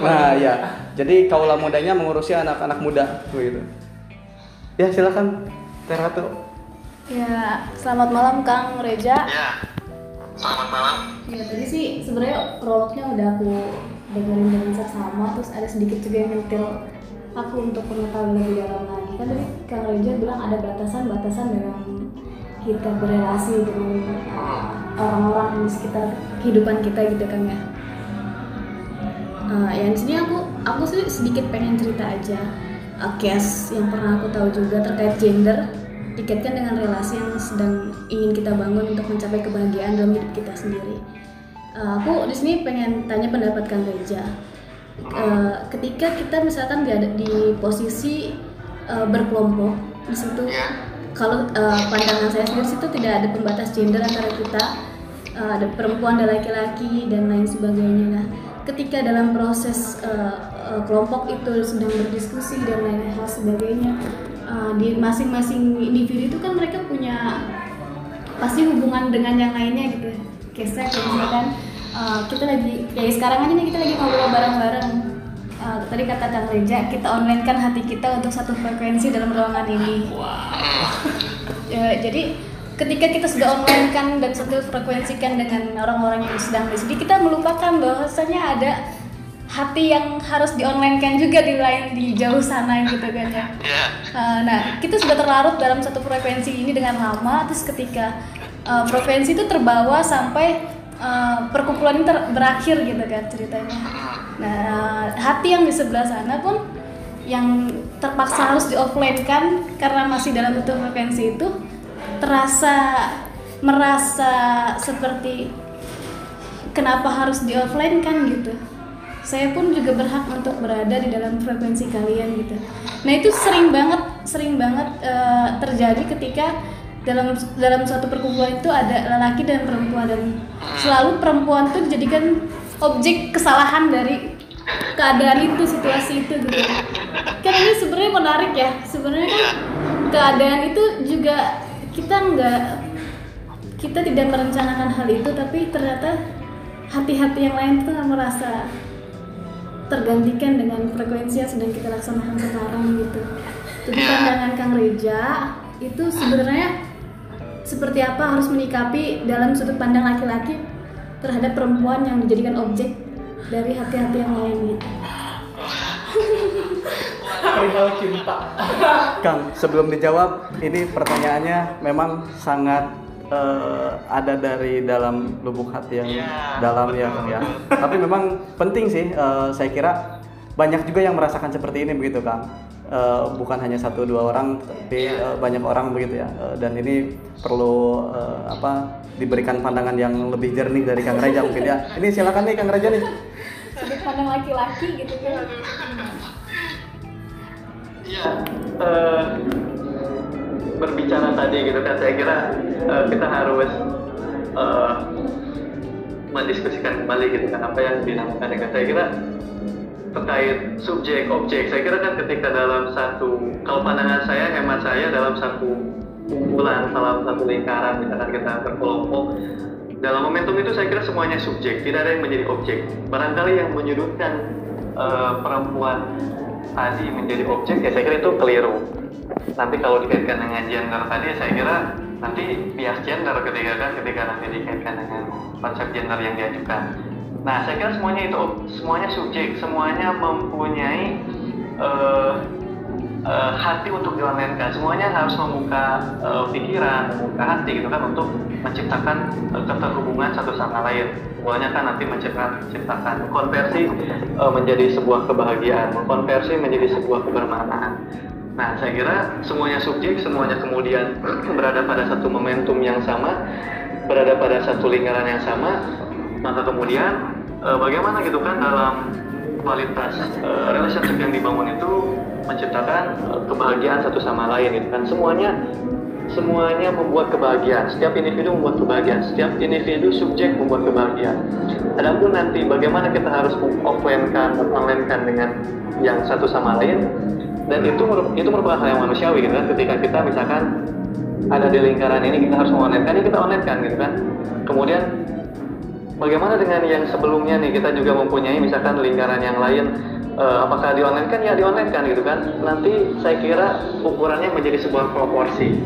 Nah, ya. Jadi kaula mudanya mengurusi anak-anak muda begitu. Ya, silakan Teratu. Ya, selamat malam Kang Reja. ya selamat malam Ya tadi sih sebenarnya prolognya udah aku dengerin dengan seksama, terus ada sedikit juga yang nyentil aku untuk mengetahui lebih dalam lagi. Kan tadi Kang Reja bilang ada batasan-batasan dalam kita berrelasi dengan uh, orang-orang di sekitar kehidupan kita gitu kan ya. Uh, yang di sini aku aku sih sedikit pengen cerita aja uh, case yang pernah aku tahu juga terkait gender dikaitkan dengan relasi yang sedang ingin kita bangun untuk mencapai kebahagiaan dalam hidup kita sendiri. Uh, aku di sini pengen tanya pendapat Kang Reja. Uh, ketika kita misalkan di, di posisi uh, berkelompok di situ, kalau uh, pandangan saya sendiri situ tidak ada pembatas gender antara kita, uh, ada perempuan, ada laki-laki dan lain sebagainya. Nah, ketika dalam proses uh, uh, kelompok itu sedang berdiskusi dan lain hal sebagainya, uh, di masing-masing individu itu kan mereka punya pasti hubungan dengan yang lainnya gitu. Kayak saya misalkan uh, kita lagi kayak sekarang aja nih kita lagi ngobrol bareng-bareng. Uh, tadi kata Kang Reja, kita online kan hati kita untuk satu frekuensi dalam ruangan ini. Ya, jadi ketika kita sudah online kan dan satu frekuensikan dengan orang-orang yang sedang di sini, kita melupakan bahwasanya ada hati yang harus di online kan juga di lain di jauh sana gitu kan ya. Uh, nah kita sudah terlarut dalam satu frekuensi ini dengan lama, terus ketika uh, frekuensi itu terbawa sampai uh, perkumpulan ini berakhir gitu kan ceritanya. Nah hati yang di sebelah sana pun yang terpaksa harus di offline kan karena masih dalam satu frekuensi itu terasa merasa seperti kenapa harus di offline kan gitu. Saya pun juga berhak untuk berada di dalam frekuensi kalian gitu. Nah itu sering banget sering banget eh, terjadi ketika dalam dalam suatu perkumpulan itu ada lelaki dan perempuan dan selalu perempuan itu dijadikan objek kesalahan dari keadaan itu situasi itu gitu kan ini sebenarnya menarik ya sebenarnya kan keadaan itu juga kita nggak kita tidak merencanakan hal itu tapi ternyata hati-hati yang lain tuh merasa tergantikan dengan frekuensi yang sedang kita laksanakan sekarang gitu. Jadi Iya. pandangan Kang Reja itu sebenarnya seperti apa harus menyikapi dalam sudut pandang laki-laki terhadap perempuan yang dijadikan objek dari hati-hati yang lain gitu. perihal cinta Kang, sebelum dijawab, ini pertanyaannya memang sangat eh, ada dari dalam lubuk hati yang Iya, dalam ya, betul, Kang ya. Tapi memang penting sih, eh, saya kira banyak juga yang merasakan seperti ini begitu, Kang. Eh, bukan hanya satu dua orang, tapi eh, banyak orang begitu ya. Eh, dan ini perlu eh, apa diberikan pandangan yang lebih jernih dari Kang Raja mungkin ya. Ini silakan nih Kang Raja nih. Sudut pandang laki-laki gitu kan. Iya, eh, berbicara tadi gitu kan, saya kira eh, kita harus eh, mendiskusikan kembali gitu kan apa yang dinamakan dengan saya kira terkait subjek objek. Saya kira kan ketika dalam satu kalau pandangan saya hemat saya dalam satu kumpulan dalam satu lingkaran misalkan kita berkelompok dalam momentum itu saya kira semuanya subjek, tidak ada yang menjadi objek. Barangkali yang menyudutkan eh, perempuan tadi menjadi objek ya saya kira itu keliru. Nanti kalau dikaitkan dengan gender tadi saya kira nanti bias gender ketika kan ketika nanti dikaitkan dengan konsep gender yang diajukan. Nah saya kira semuanya itu semuanya subjek, semuanya mempunyai eh, eh, hati untuk dilainkan semuanya harus membuka eh, pikiran membuka hati gitu kan untuk menciptakan eh, keterhubungan satu sama lain. Semuanya kan nanti menciptakan menciptakan. Konversi eh, menjadi sebuah kebahagiaan. Mengkonversi menjadi sebuah kebermaknaan nah saya kira semuanya subjek semuanya kemudian berada pada satu momentum yang sama berada pada satu lingkaran yang sama maka kemudian eh, bagaimana gitu kan dalam kualitas eh, relationship yang dibangun itu menciptakan eh, kebahagiaan satu sama lain gitu kan. Semuanya semuanya membuat kebahagiaan. Setiap individu membuat kebahagiaan. Setiap individu subjek membuat kebahagiaan. Adapun nanti bagaimana kita harus mengonline-kan dengan yang satu sama lain dan itu itu merupakan hal yang manusiawi gitu kan. Ketika kita misalkan ada di lingkaran ini kita harus mengonline-kan ini kita online-kan gitu kan. Kemudian Bagaimana dengan yang sebelumnya nih? Kita juga mempunyai misalkan lingkaran yang lain. Eh, apakah di online kan? Ya di online kan gitu kan. Nanti saya kira ukurannya menjadi sebuah proporsi.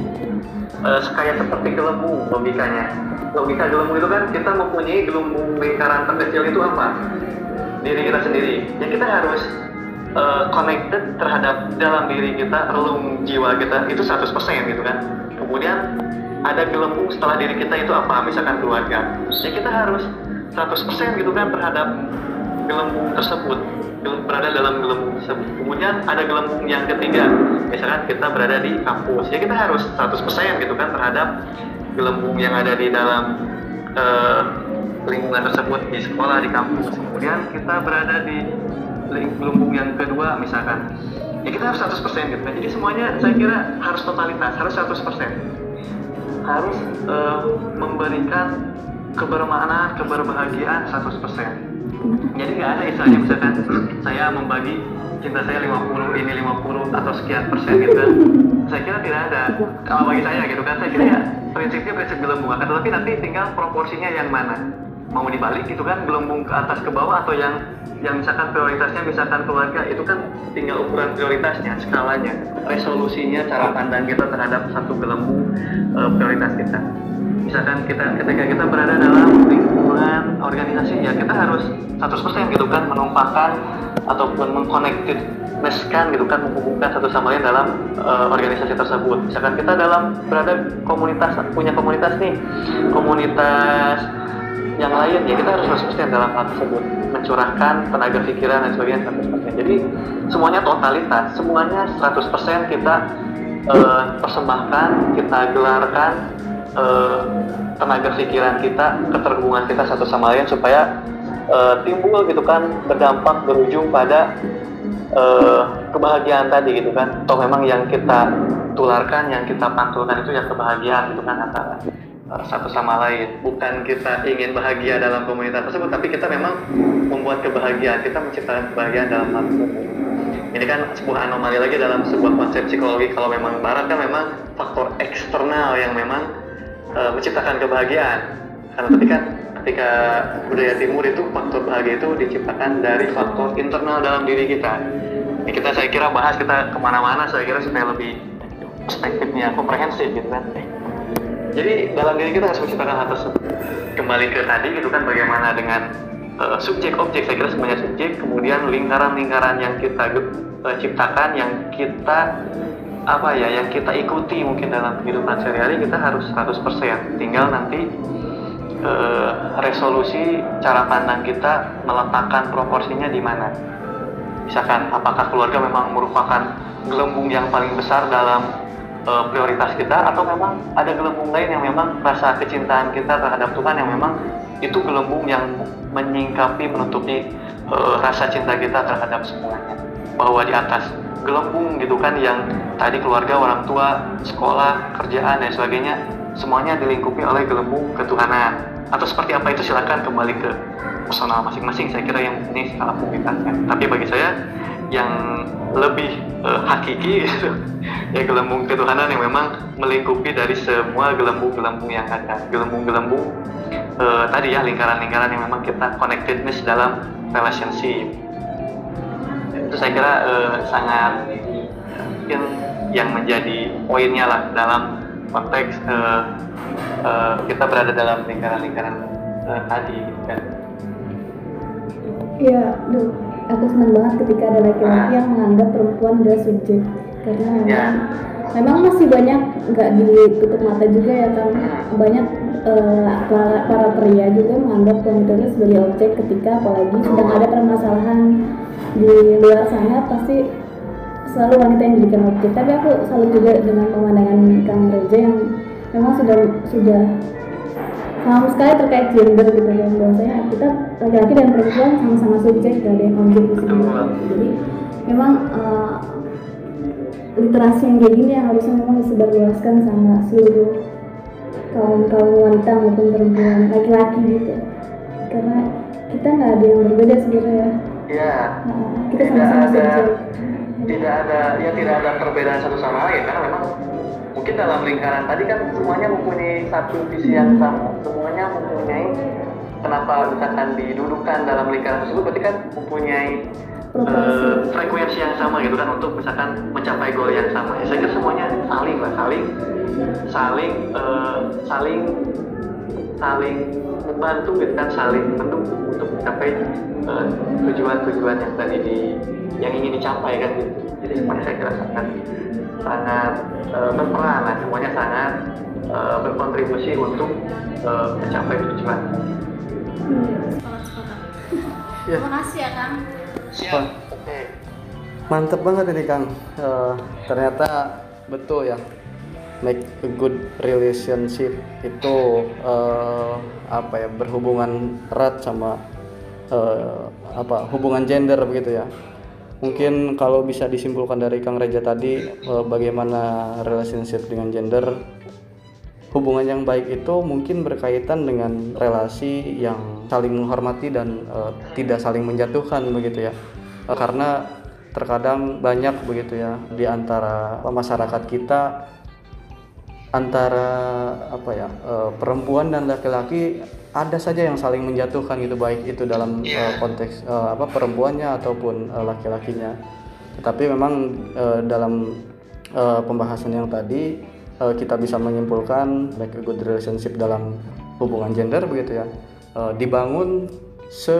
Eh, kayak seperti gelembung logikanya. Logika gelembung itu kan kita mempunyai gelembung lingkaran terkecil itu apa? Diri kita sendiri. Ya kita harus eh, connected terhadap dalam diri kita relung jiwa kita itu 100% gitu kan. Kemudian ada gelembung setelah diri kita itu apa? Misalkan keluarga. Ya kita harus 100% gitu kan terhadap gelembung tersebut berada dalam gelembung tersebut. Kemudian ada gelembung yang ketiga misalkan kita berada di kampus. Ya kita harus 100% gitu kan terhadap gelembung yang ada di dalam eh, lingkungan tersebut di sekolah di kampus. Kemudian kita berada di gelembung yang kedua misalkan. Ya kita harus 100% gitu kan. Jadi semuanya saya kira harus totalitas harus 100% harus eh, memberikan kebermaknaan, keberbahagiaan 100%. Jadi nggak ada istilahnya misalkan saya membagi cinta saya 50, ini 50 atau sekian persen gitu kan. Saya kira tidak ada. Kalau bagi saya gitu kan, saya kira ya prinsipnya prinsip gelembung akan tetapi nanti tinggal proporsinya yang mana. Mau dibalik gitu kan, gelembung ke atas ke bawah atau yang yang misalkan prioritasnya misalkan keluarga itu kan tinggal ukuran prioritasnya, skalanya, resolusinya, cara pandang kita terhadap satu gelembung eh, prioritas kita. Misalkan kita ketika kita berada dalam lingkungan organisasi ya kita harus 100% gitu kan menumpahkan ataupun mengkonektednesskan gitu kan menghubungkan satu sama lain dalam eh, organisasi tersebut. Misalkan kita dalam berada komunitas punya komunitas nih komunitas yang lain ya kita harus 100% dalam hal tersebut. Mencurahkan tenaga pikiran dan sebagainya 100% jadi semuanya totalitas. Semuanya 100% kita eh, persembahkan kita gelarkan eh, tenaga pikiran kita, keterhubungan kita satu sama lain supaya eh, timbul gitu kan berdampak berujung pada eh, kebahagiaan tadi gitu kan. Toh memang yang kita tularkan, yang kita pantulkan itu yang kebahagiaan gitu kan antara satu sama lain. Bukan kita ingin bahagia dalam komunitas tersebut, tapi kita memang membuat kebahagiaan, kita menciptakan kebahagiaan dalam hal ini. Kan sebuah anomali lagi dalam sebuah konsep psikologi. Kalau memang barat kan memang faktor eksternal yang memang e, menciptakan kebahagiaan. Karena tapi kan ketika budaya timur itu faktor bahagia itu diciptakan dari faktor internal dalam diri kita. Ini kita saya kira bahas kita ke mana-mana saya kira supaya lebih perspektifnya komprehensif gitu kan jadi dalam diri kita harus menciptakan hal tersebut kembali ke tadi gitu kan bagaimana dengan uh, subjek objek saya kira semuanya subjek kemudian lingkaran-lingkaran yang kita uh, ciptakan yang kita apa ya yang kita ikuti mungkin dalam kehidupan sehari-hari kita harus 100% tinggal nanti uh, resolusi cara pandang kita meletakkan proporsinya di mana. Misalkan apakah keluarga memang merupakan gelembung yang paling besar dalam uh, prioritas kita atau memang ada gelembung lain yang memang rasa kecintaan kita terhadap Tuhan yang memang itu gelembung yang menyingkapi menutupi uh, rasa cinta kita terhadap semuanya. Bahwa di atas gelembung gitu kan yang tadi keluarga orang tua sekolah kerjaan dan sebagainya semuanya dilingkupi oleh gelembung ketuhanan. Atau seperti apa itu silakan kembali ke personal masing-masing. Saya kira yang ini skala prioritasnya tapi bagi saya yang lebih uh, hakiki gitu. Ya gelembung ketuhanan yang memang melingkupi dari semua gelembung-gelembung yang ada. Gelembung-gelembung uh, tadi ya lingkaran-lingkaran yang memang kita connectedness dalam relationship. Itu saya kira uh, sangat mungkin yang menjadi poinnya lah dalam konteks uh, uh, kita berada dalam lingkaran-lingkaran uh, tadi kan. Iya, aku senang banget ketika ada laki-laki yang menganggap perempuan adalah subjek. Karena memang Ya. memang masih banyak nggak ditutup mata juga ya kan banyak eh, para, para pria juga menganggap wanita itu sebagai objek ketika apalagi sedang ada permasalahan di luar sana pasti selalu wanita yang dijadikan objek. Tapi aku salut juga dengan pemandangan Kang Reja yang memang sudah sudah paham sekali terkait gender gitu kan bahwasanya kita laki-laki dan perempuan sama-sama subjek ada yang objek di sini jadi memang eh, literasi yang kayak gini yang harusnya memang disebarluaskan sama seluruh kaum kaum wanita maupun perempuan laki-laki gitu. Karena kita nggak ada yang berbeda sebenarnya Ya, Nah, kita sama-sama ada- subjek. tidak ada ya tidak ada perbedaan satu sama lain karena memang mungkin dalam lingkaran tadi kan semuanya mempunyai satu visi yang sama. Semuanya mempunyai kenapa misalkan didudukan dalam lingkaran tersebut berarti kan mempunyai eh, frekuensi yang sama gitu kan untuk misalkan mencapai goal yang sama. Ya saya kira semuanya saling lah saling saling eh, saling saling membantu gitu kan saling mendukung untuk mencapai eh, tujuan-tujuan yang tadi di yang ingin dicapai kan gitu. jadi semuanya saya kira sangat sangat eh, berperan lah semuanya sangat eh, berkontribusi untuk eh, mencapai tujuan sepakat sepakat Ya. terima kasih ya kang oke mantep banget ini Kang. Eh, ternyata betul ya. Make a good relationship itu eh, apa ya berhubungan erat sama eh, apa hubungan gender begitu ya. Mungkin kalau bisa disimpulkan dari Kang Reja tadi eh, bagaimana relationship dengan gender hubungan yang baik itu mungkin berkaitan dengan relasi yang saling menghormati dan eh, tidak saling menjatuhkan begitu ya. Eh, karena terkadang banyak begitu ya di antara masyarakat kita antara apa ya eh, perempuan dan laki-laki ada saja yang saling menjatuhkan gitu baik itu dalam eh, konteks eh, apa perempuannya ataupun eh, laki-lakinya. Tetapi memang eh, dalam eh, pembahasan yang tadi eh, kita bisa menyimpulkan make a good relationship dalam hubungan gender begitu ya eh, dibangun se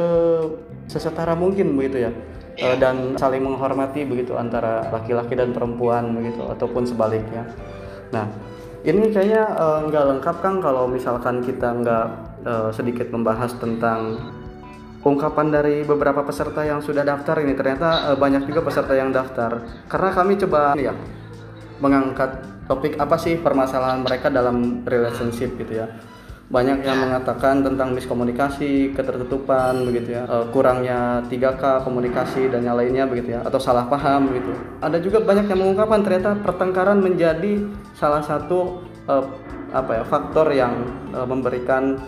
sesetara mungkin begitu ya Eh, dan saling menghormati begitu antara laki-laki dan perempuan begitu ataupun sebaliknya. Nah ini kayaknya eh, nggak lengkap kan kalau misalkan kita nggak eh, sedikit membahas tentang ungkapan dari beberapa peserta yang sudah daftar ini. Ternyata eh, banyak juga peserta yang daftar. Karena kami coba ya mengangkat topik apa sih permasalahan mereka dalam relationship gitu ya banyak yang mengatakan tentang miskomunikasi, ketertutupan begitu ya, eh, kurangnya 3K komunikasi dan yang lainnya begitu ya, atau salah paham gitu. Ada juga banyak yang mengungkapkan ternyata pertengkaran menjadi salah satu eh, apa ya faktor yang eh, memberikan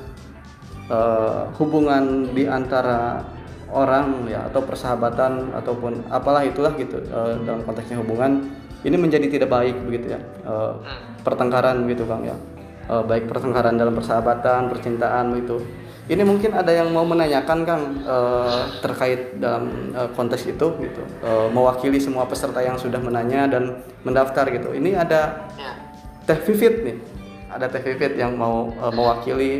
eh, hubungan di antara orang ya atau persahabatan ataupun apalah itulah gitu eh, dalam konteksnya hubungan. Ini menjadi tidak baik begitu ya. Eh, pertengkaran gitu kang ya Eh, baik pertengkaran dalam persahabatan percintaan begitu ini mungkin ada yang mau menanyakan Kang eh, terkait dalam eh, konteks itu gitu. Eh, mewakili semua peserta yang sudah menanya dan mendaftar gitu. Ini ada Ya. Teh Vivit nih. Ada Teh Vivit yang mau eh, mewakili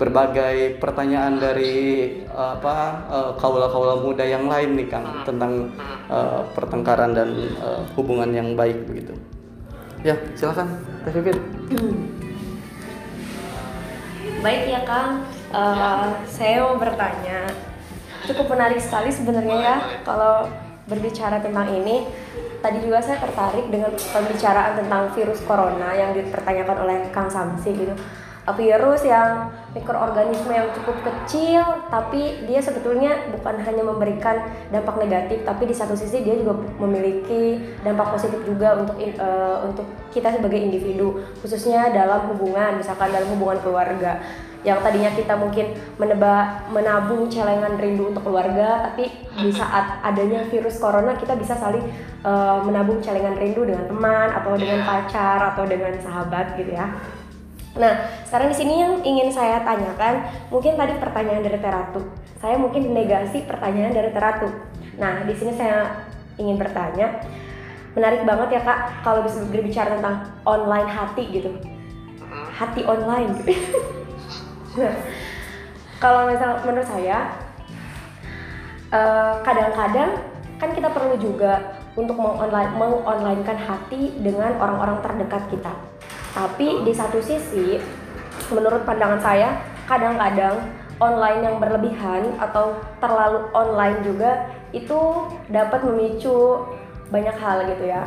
berbagai pertanyaan dari eh, apa eh, kaula-kaula muda yang lain nih Kang tentang eh, pertengkaran dan eh, hubungan yang baik begitu. Ya, silakan Teh Vivit. Baik ya Kang, Eh, saya mau bertanya. Cukup menarik sekali sebenarnya ya kalau berbicara tentang ini. Tadi juga saya tertarik dengan pembicaraan tentang virus corona yang dipertanyakan oleh Kang Samsi gitu. Virus yang mikroorganisme yang cukup kecil, tapi dia sebetulnya bukan hanya memberikan dampak negatif, tapi di satu sisi dia juga memiliki dampak positif juga untuk eh, untuk kita sebagai individu, khususnya dalam hubungan, misalkan dalam hubungan keluarga. Yang tadinya kita mungkin menebak menabung celengan rindu untuk keluarga tapi di saat adanya virus corona kita bisa saling eh, menabung celengan rindu dengan teman atau dengan pacar atau dengan sahabat gitu ya Nah, sekarang di sini yang ingin saya tanyakan, mungkin tadi pertanyaan dari Teratu. Saya mungkin negasi pertanyaan dari Teratu. Nah, di sini saya ingin bertanya, menarik banget ya kak, kalau bisa berbicara tentang online hati gitu, hati online gitu. nah, kalau misal menurut saya, eh, kadang-kadang kan kita perlu juga untuk mengonline mengonlinekan hati dengan orang-orang terdekat kita. Tapi di satu sisi, menurut pandangan saya, kadang-kadang online yang berlebihan atau terlalu online juga itu dapat memicu banyak hal gitu ya.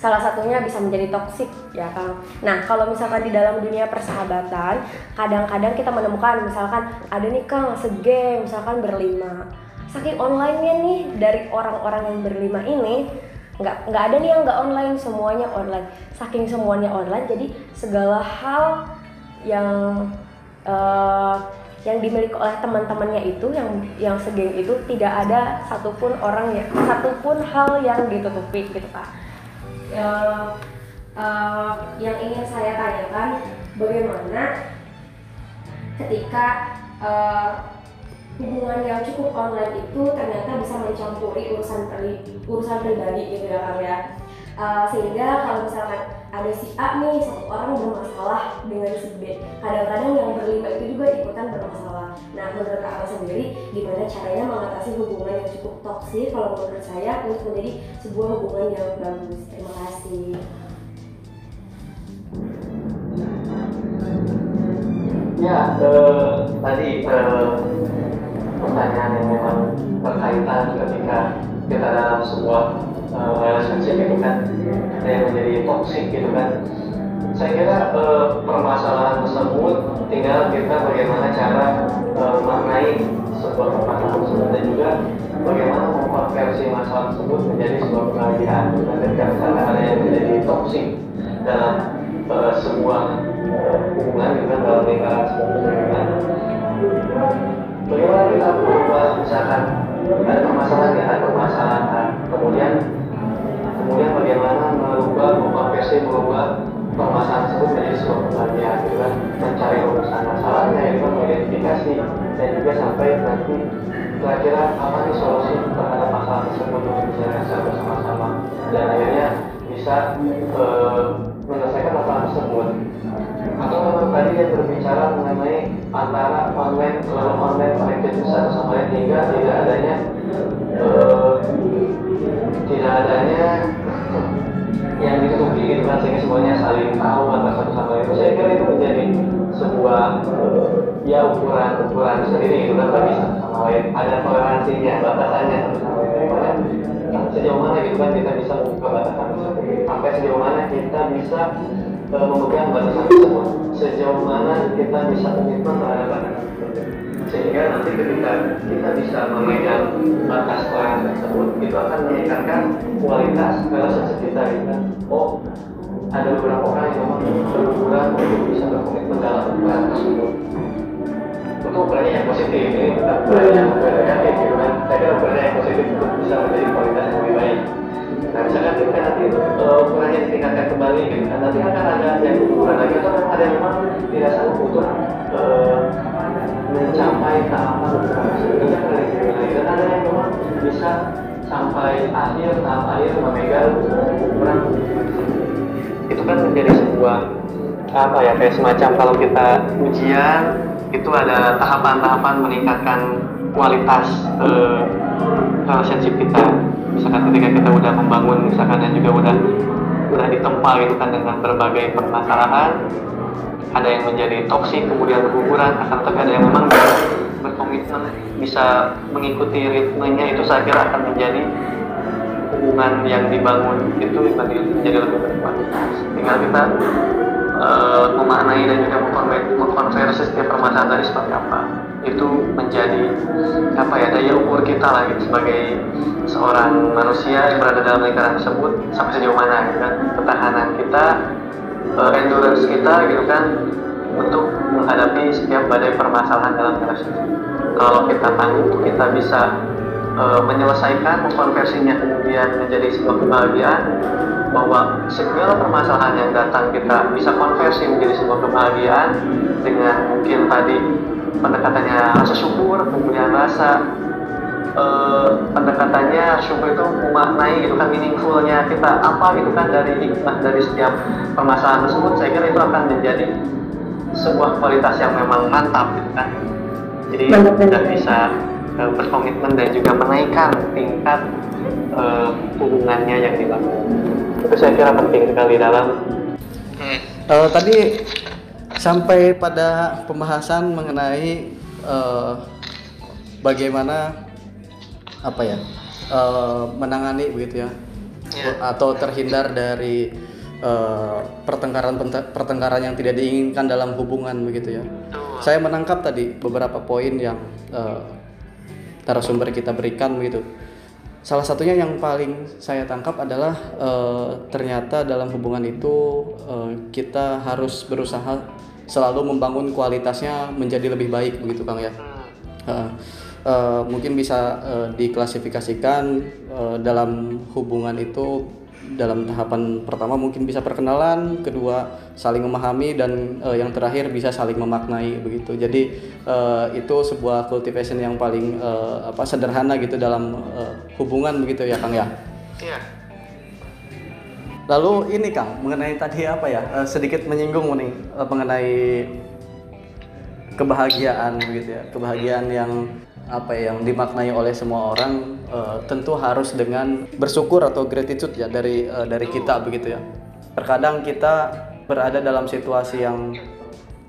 Salah satunya bisa menjadi toksik ya Kang. Nah kalau misalkan di dalam dunia persahabatan, kadang-kadang kita menemukan misalkan ada nih Kang segeng misalkan berlima. Saking online-nya nih dari orang-orang yang berlima ini nggak nggak ada nih yang nggak online semuanya online. Saking semuanya online jadi segala hal yang eh, yang dimiliki oleh teman-temannya itu yang yang segeng itu tidak ada satupun orang ya satupun hal yang ditutupi gitu Pak eh, eh, yang ingin saya tanyakan bagaimana ketika eh, hubungan yang cukup online itu ternyata bisa mencampuri urusan pri- urusan pribadi gitu ya Kang ya. Eh, sehingga kalau misalkan ada si A nih satu orang bermasalah dengan si B kadang-kadang yang berlima itu juga ikutan bermasalah. Nah menurut Kakak sendiri gimana caranya mengatasi hubungan yang cukup toksik kalau menurut saya untuk menjadi sebuah hubungan yang bagus? Terima kasih. Ya, eh, tadi eh, pertanyaan yang memang berkaitan ketika kita dalam sebuah eh, relationship itu kan ada yang menjadi toxic gitu kan. Saya kira eh, permasalahan tersebut tinggal kita bagaimana cara eh, maknai sebuah permasalahan tersebut dan juga bagaimana mengkonversi masalah tersebut menjadi sebuah kebahagiaan. Dan ketika misalnya yang menjadi toxic dalam eh, sebuah hubungan juga dalam lingkaran sebuah hubungan bagaimana kita berubah misalkan ada permasalahan ya ada permasalahan kemudian kemudian bagaimana merubah mengkonversi merubah permasalahan tersebut menjadi sebuah kebahagiaan gitu kan? Mencari urusan masalahnya itu mengidentifikasi dan juga sampai nanti kira-kira apa nih solusi terhadap masalah tersebut untuk bisa bersama-sama. Dan akhirnya bisa eh, menyelesaikan masalah tersebut. Atau memang tadi dia berbicara mengenai antara online selalu online connected satu sama lain hingga tidak adanya eh, tidak adanya yang ditutupi gitu kan sehingga semuanya saling tahu antara satu sama lain. Saya kira itu menjadi sebuah eh, ya ukuran ukuran sendiri gitu kan bagi satu sama lain. Ada toleransinya batasannya sama lain. Sejauh mana gitu kan kita bisa membuka batasan sampai sejauh mana kita bisa eh, memegang batasan tersebut. Sejauh mana kita bisa komitmen terhadap sehingga nanti ketika kita bisa memegang batas orang tersebut itu akan meningkatkan kualitas relationship kita gitu kan. Oh ada beberapa orang yang memang berbulan untuk bisa berkomitmen dalam ukuran tersebut. Itu ukurannya yang positif ini bukan ukurannya yang negatif gitu kan. Saya ukurannya yang positif untuk bisa menjadi kualitas yang lebih baik. Nah misalkan kita nanti uh, ukurannya ditingkatkan kembali gitu kan. Nanti akan ada yang ukuran lagi atau ada yang memang tidak sanggup dan ada yang bisa sampai akhir tahap akhir memegang itu kan menjadi sebuah apa ya kayak semacam kalau kita ujian itu ada tahapan-tahapan meningkatkan kualitas eh, relationship kita. Misalkan ketika kita udah membangun misalkan dan juga udah udah ditempa gitu kan dengan berbagai permasalahan ada yang menjadi toksik kemudian berguguran akan tetapi ada yang memang berkomitmen bisa mengikuti ritmenya itu saya kira akan menjadi hubungan yang dibangun itu menjadi lebih berkualitas tinggal kita uh, memaknai dan juga mengkonversi setiap permasalahan tadi seperti apa. Itu menjadi apa ya daya ukur kita lah gitu sebagai seorang manusia yang berada dalam lingkaran tersebut sampai sejauh mana gitu kan. Ketahanan kita uh, endurance kita gitu kan untuk menghadapi setiap badai permasalahan dalam relationship kalau kita tangguh kita bisa uh, menyelesaikan mengkonversinya kemudian menjadi sebuah kebahagiaan bahwa segala permasalahan yang datang kita bisa konversi menjadi sebuah kebahagiaan dengan mungkin tadi pendekatannya rasa syukur kemudian rasa uh, pendekatannya syukur itu memaknai gitu kan meaningfulnya kita apa gitu kan dari hikmah dari setiap permasalahan tersebut saya kira itu akan menjadi sebuah kualitas yang memang mantap gitu kan jadi sudah bisa uh, berkomitmen dan juga menaikkan tingkat uh, hubungannya yang dibangun. Itu saya kira penting sekali dalam. Uh, tadi sampai pada pembahasan mengenai uh, bagaimana apa ya uh, menangani begitu ya yeah. atau terhindar dari uh, pertengkaran pertengkaran yang tidak diinginkan dalam hubungan begitu ya. Saya menangkap tadi beberapa poin yang uh, narasumber kita berikan begitu. Salah satunya yang paling saya tangkap adalah uh, ternyata dalam hubungan itu uh, kita harus berusaha selalu membangun kualitasnya menjadi lebih baik begitu Kang ya. Uh, uh, mungkin bisa uh, diklasifikasikan uh, dalam hubungan itu dalam tahapan pertama mungkin bisa perkenalan, kedua saling memahami dan uh, yang terakhir bisa saling memaknai begitu. Jadi uh, itu sebuah cultivation yang paling uh, apa sederhana gitu dalam uh, hubungan begitu ya Kang ya. Iya. Lalu ini Kang mengenai tadi apa ya uh, sedikit menyinggung nih uh, mengenai kebahagiaan begitu ya kebahagiaan yang apa ya, yang dimaknai oleh semua orang uh, tentu harus dengan bersyukur atau gratitude ya dari uh, dari kita begitu ya. Terkadang kita berada dalam situasi yang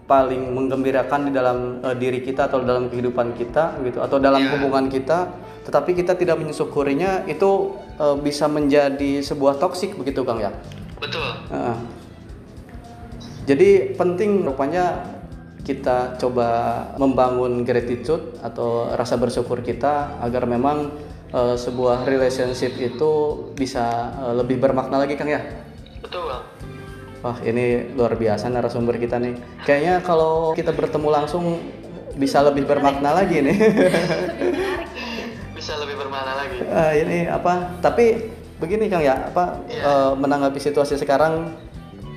paling menggembirakan di dalam uh, diri kita atau dalam kehidupan kita gitu atau dalam iya. hubungan kita, tetapi kita tidak mensyukurinya itu uh, bisa menjadi sebuah toksik begitu Kang ya. Betul. Uh, jadi penting rupanya kita coba membangun gratitude atau rasa bersyukur kita agar memang uh, sebuah relationship itu bisa uh, lebih bermakna lagi Kang ya. Betul Bang. Wah ini luar biasa narasumber kita nih. Kayaknya kalau kita bertemu langsung bisa lebih bermakna lagi nih. bisa lebih bermakna lagi. Uh, ini apa? Tapi begini Kang ya, apa yeah. Iya. uh, menanggapi situasi sekarang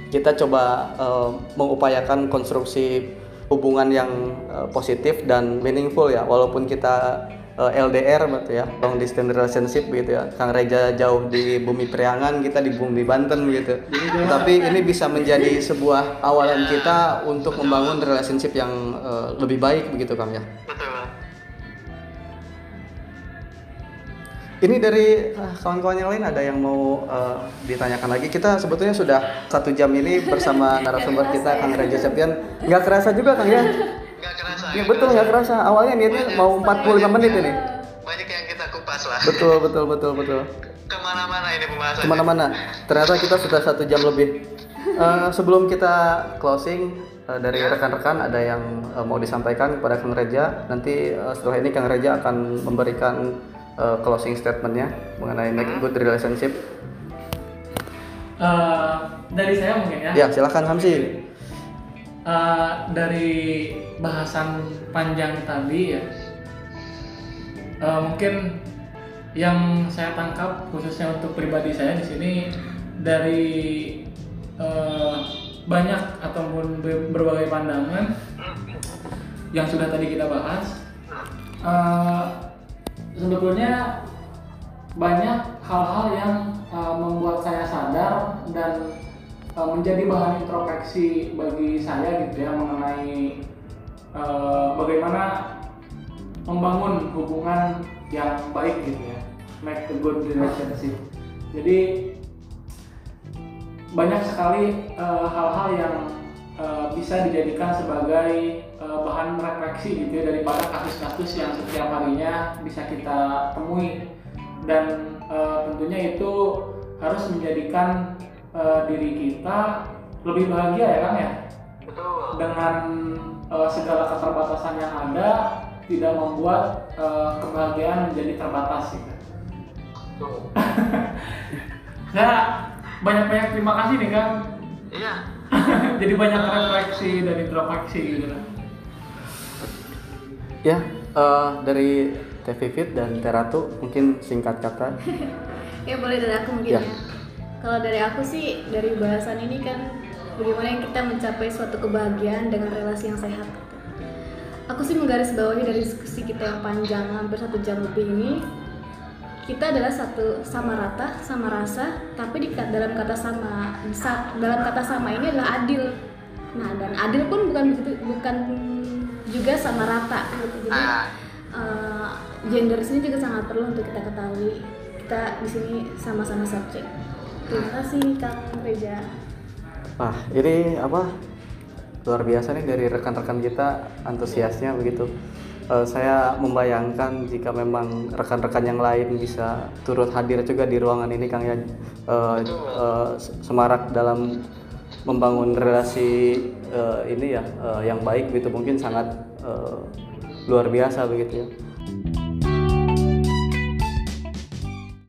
kita coba uh, mengupayakan konstruksi hubungan yang uh, positif dan meaningful ya walaupun kita uh, eh, LDR gitu ya long distance relationship gitu ya. Kang Reja jauh di bumi Priangan kita di bumi Banten gitu tapi ini bisa menjadi sebuah awalan kita untuk membangun relationship yang uh, lebih baik begitu Kang ya Ini dari kawan-kawan yang lain ada yang mau uh, ditanyakan lagi. Kita sebetulnya sudah satu jam ini bersama narasumber kita Kang Reja Septian. Nggak kerasa juga Kang ya? Nggak kerasa. Ya, betul nggak kerasa. Awalnya niatnya banyak, mau 45 banyak, menit ini. Banyak yang kita kupas lah. Betul betul betul betul. Ke mana-mana ini pembahasannya. Ke mana-mana. Ternyata kita sudah satu jam lebih. Uh, sebelum kita closing uh, dari ya. rekan-rekan ada yang uh, mau disampaikan kepada Kang Reja. Nanti uh, setelah ini Kang Reja akan memberikan uh, closing statementnya mengenai make a good relationship? Uh, dari saya mungkin ya. Ya silakan Hamsi. Uh, dari bahasan panjang tadi ya, uh, mungkin yang saya tangkap khususnya untuk pribadi saya di sini dari uh, banyak ataupun berbagai pandangan yang sudah tadi kita bahas. Eh, sebetulnya banyak hal-hal yang eh, membuat saya sadar dan eh, menjadi bahan introspeksi bagi saya gitu ya mengenai eh, bagaimana membangun hubungan yang baik gitu ya, make a good relationship. Jadi banyak sekali hal-hal yang eh, bisa dijadikan sebagai eh, bahan refleksi gitu ya daripada kasus-kasus yang setiap harinya bisa kita temui dan eh, tentunya itu harus menjadikan eh, diri kita lebih bahagia ya kan ya Betul. dengan eh, segala keterbatasan yang ada tidak membuat eh, kebahagiaan menjadi terbatas gitu. Betul. Nah, banyak-banyak terima kasih nih Kang. Iya. Jadi banyak refleksi dan introspeksi gitu kan. Ya, eh, dari Teh Vivit dan Teratu mungkin singkat kata. ya boleh dari aku mungkin Ya. ya. Kalau dari aku sih dari bahasan ini kan bagaimana yang kita mencapai suatu kebahagiaan dengan relasi yang sehat. Aku sih menggarisbawahi dari diskusi kita yang panjang hampir satu jam lebih ini kita adalah satu sama rata, sama rasa, tapi di dalam kata sama sa- dalam kata sama ini adalah adil. Nah, dan adil pun bukan begitu bukan juga sama rata gitu. Jadi Nah, eh, gender sini juga sangat perlu untuk kita ketahui. Kita di sini sama-sama subjek. Terima kasih Kang Reja. Wah, ini apa? Luar biasa nih dari rekan-rekan kita antusiasnya begitu. Eh, saya membayangkan jika memang rekan-rekan yang lain bisa turut hadir juga di ruangan ini, Kang ya, eh, eh, semarak dalam membangun relasi eh, ini ya eh, yang baik gitu mungkin sangat eh, luar biasa begitu ya.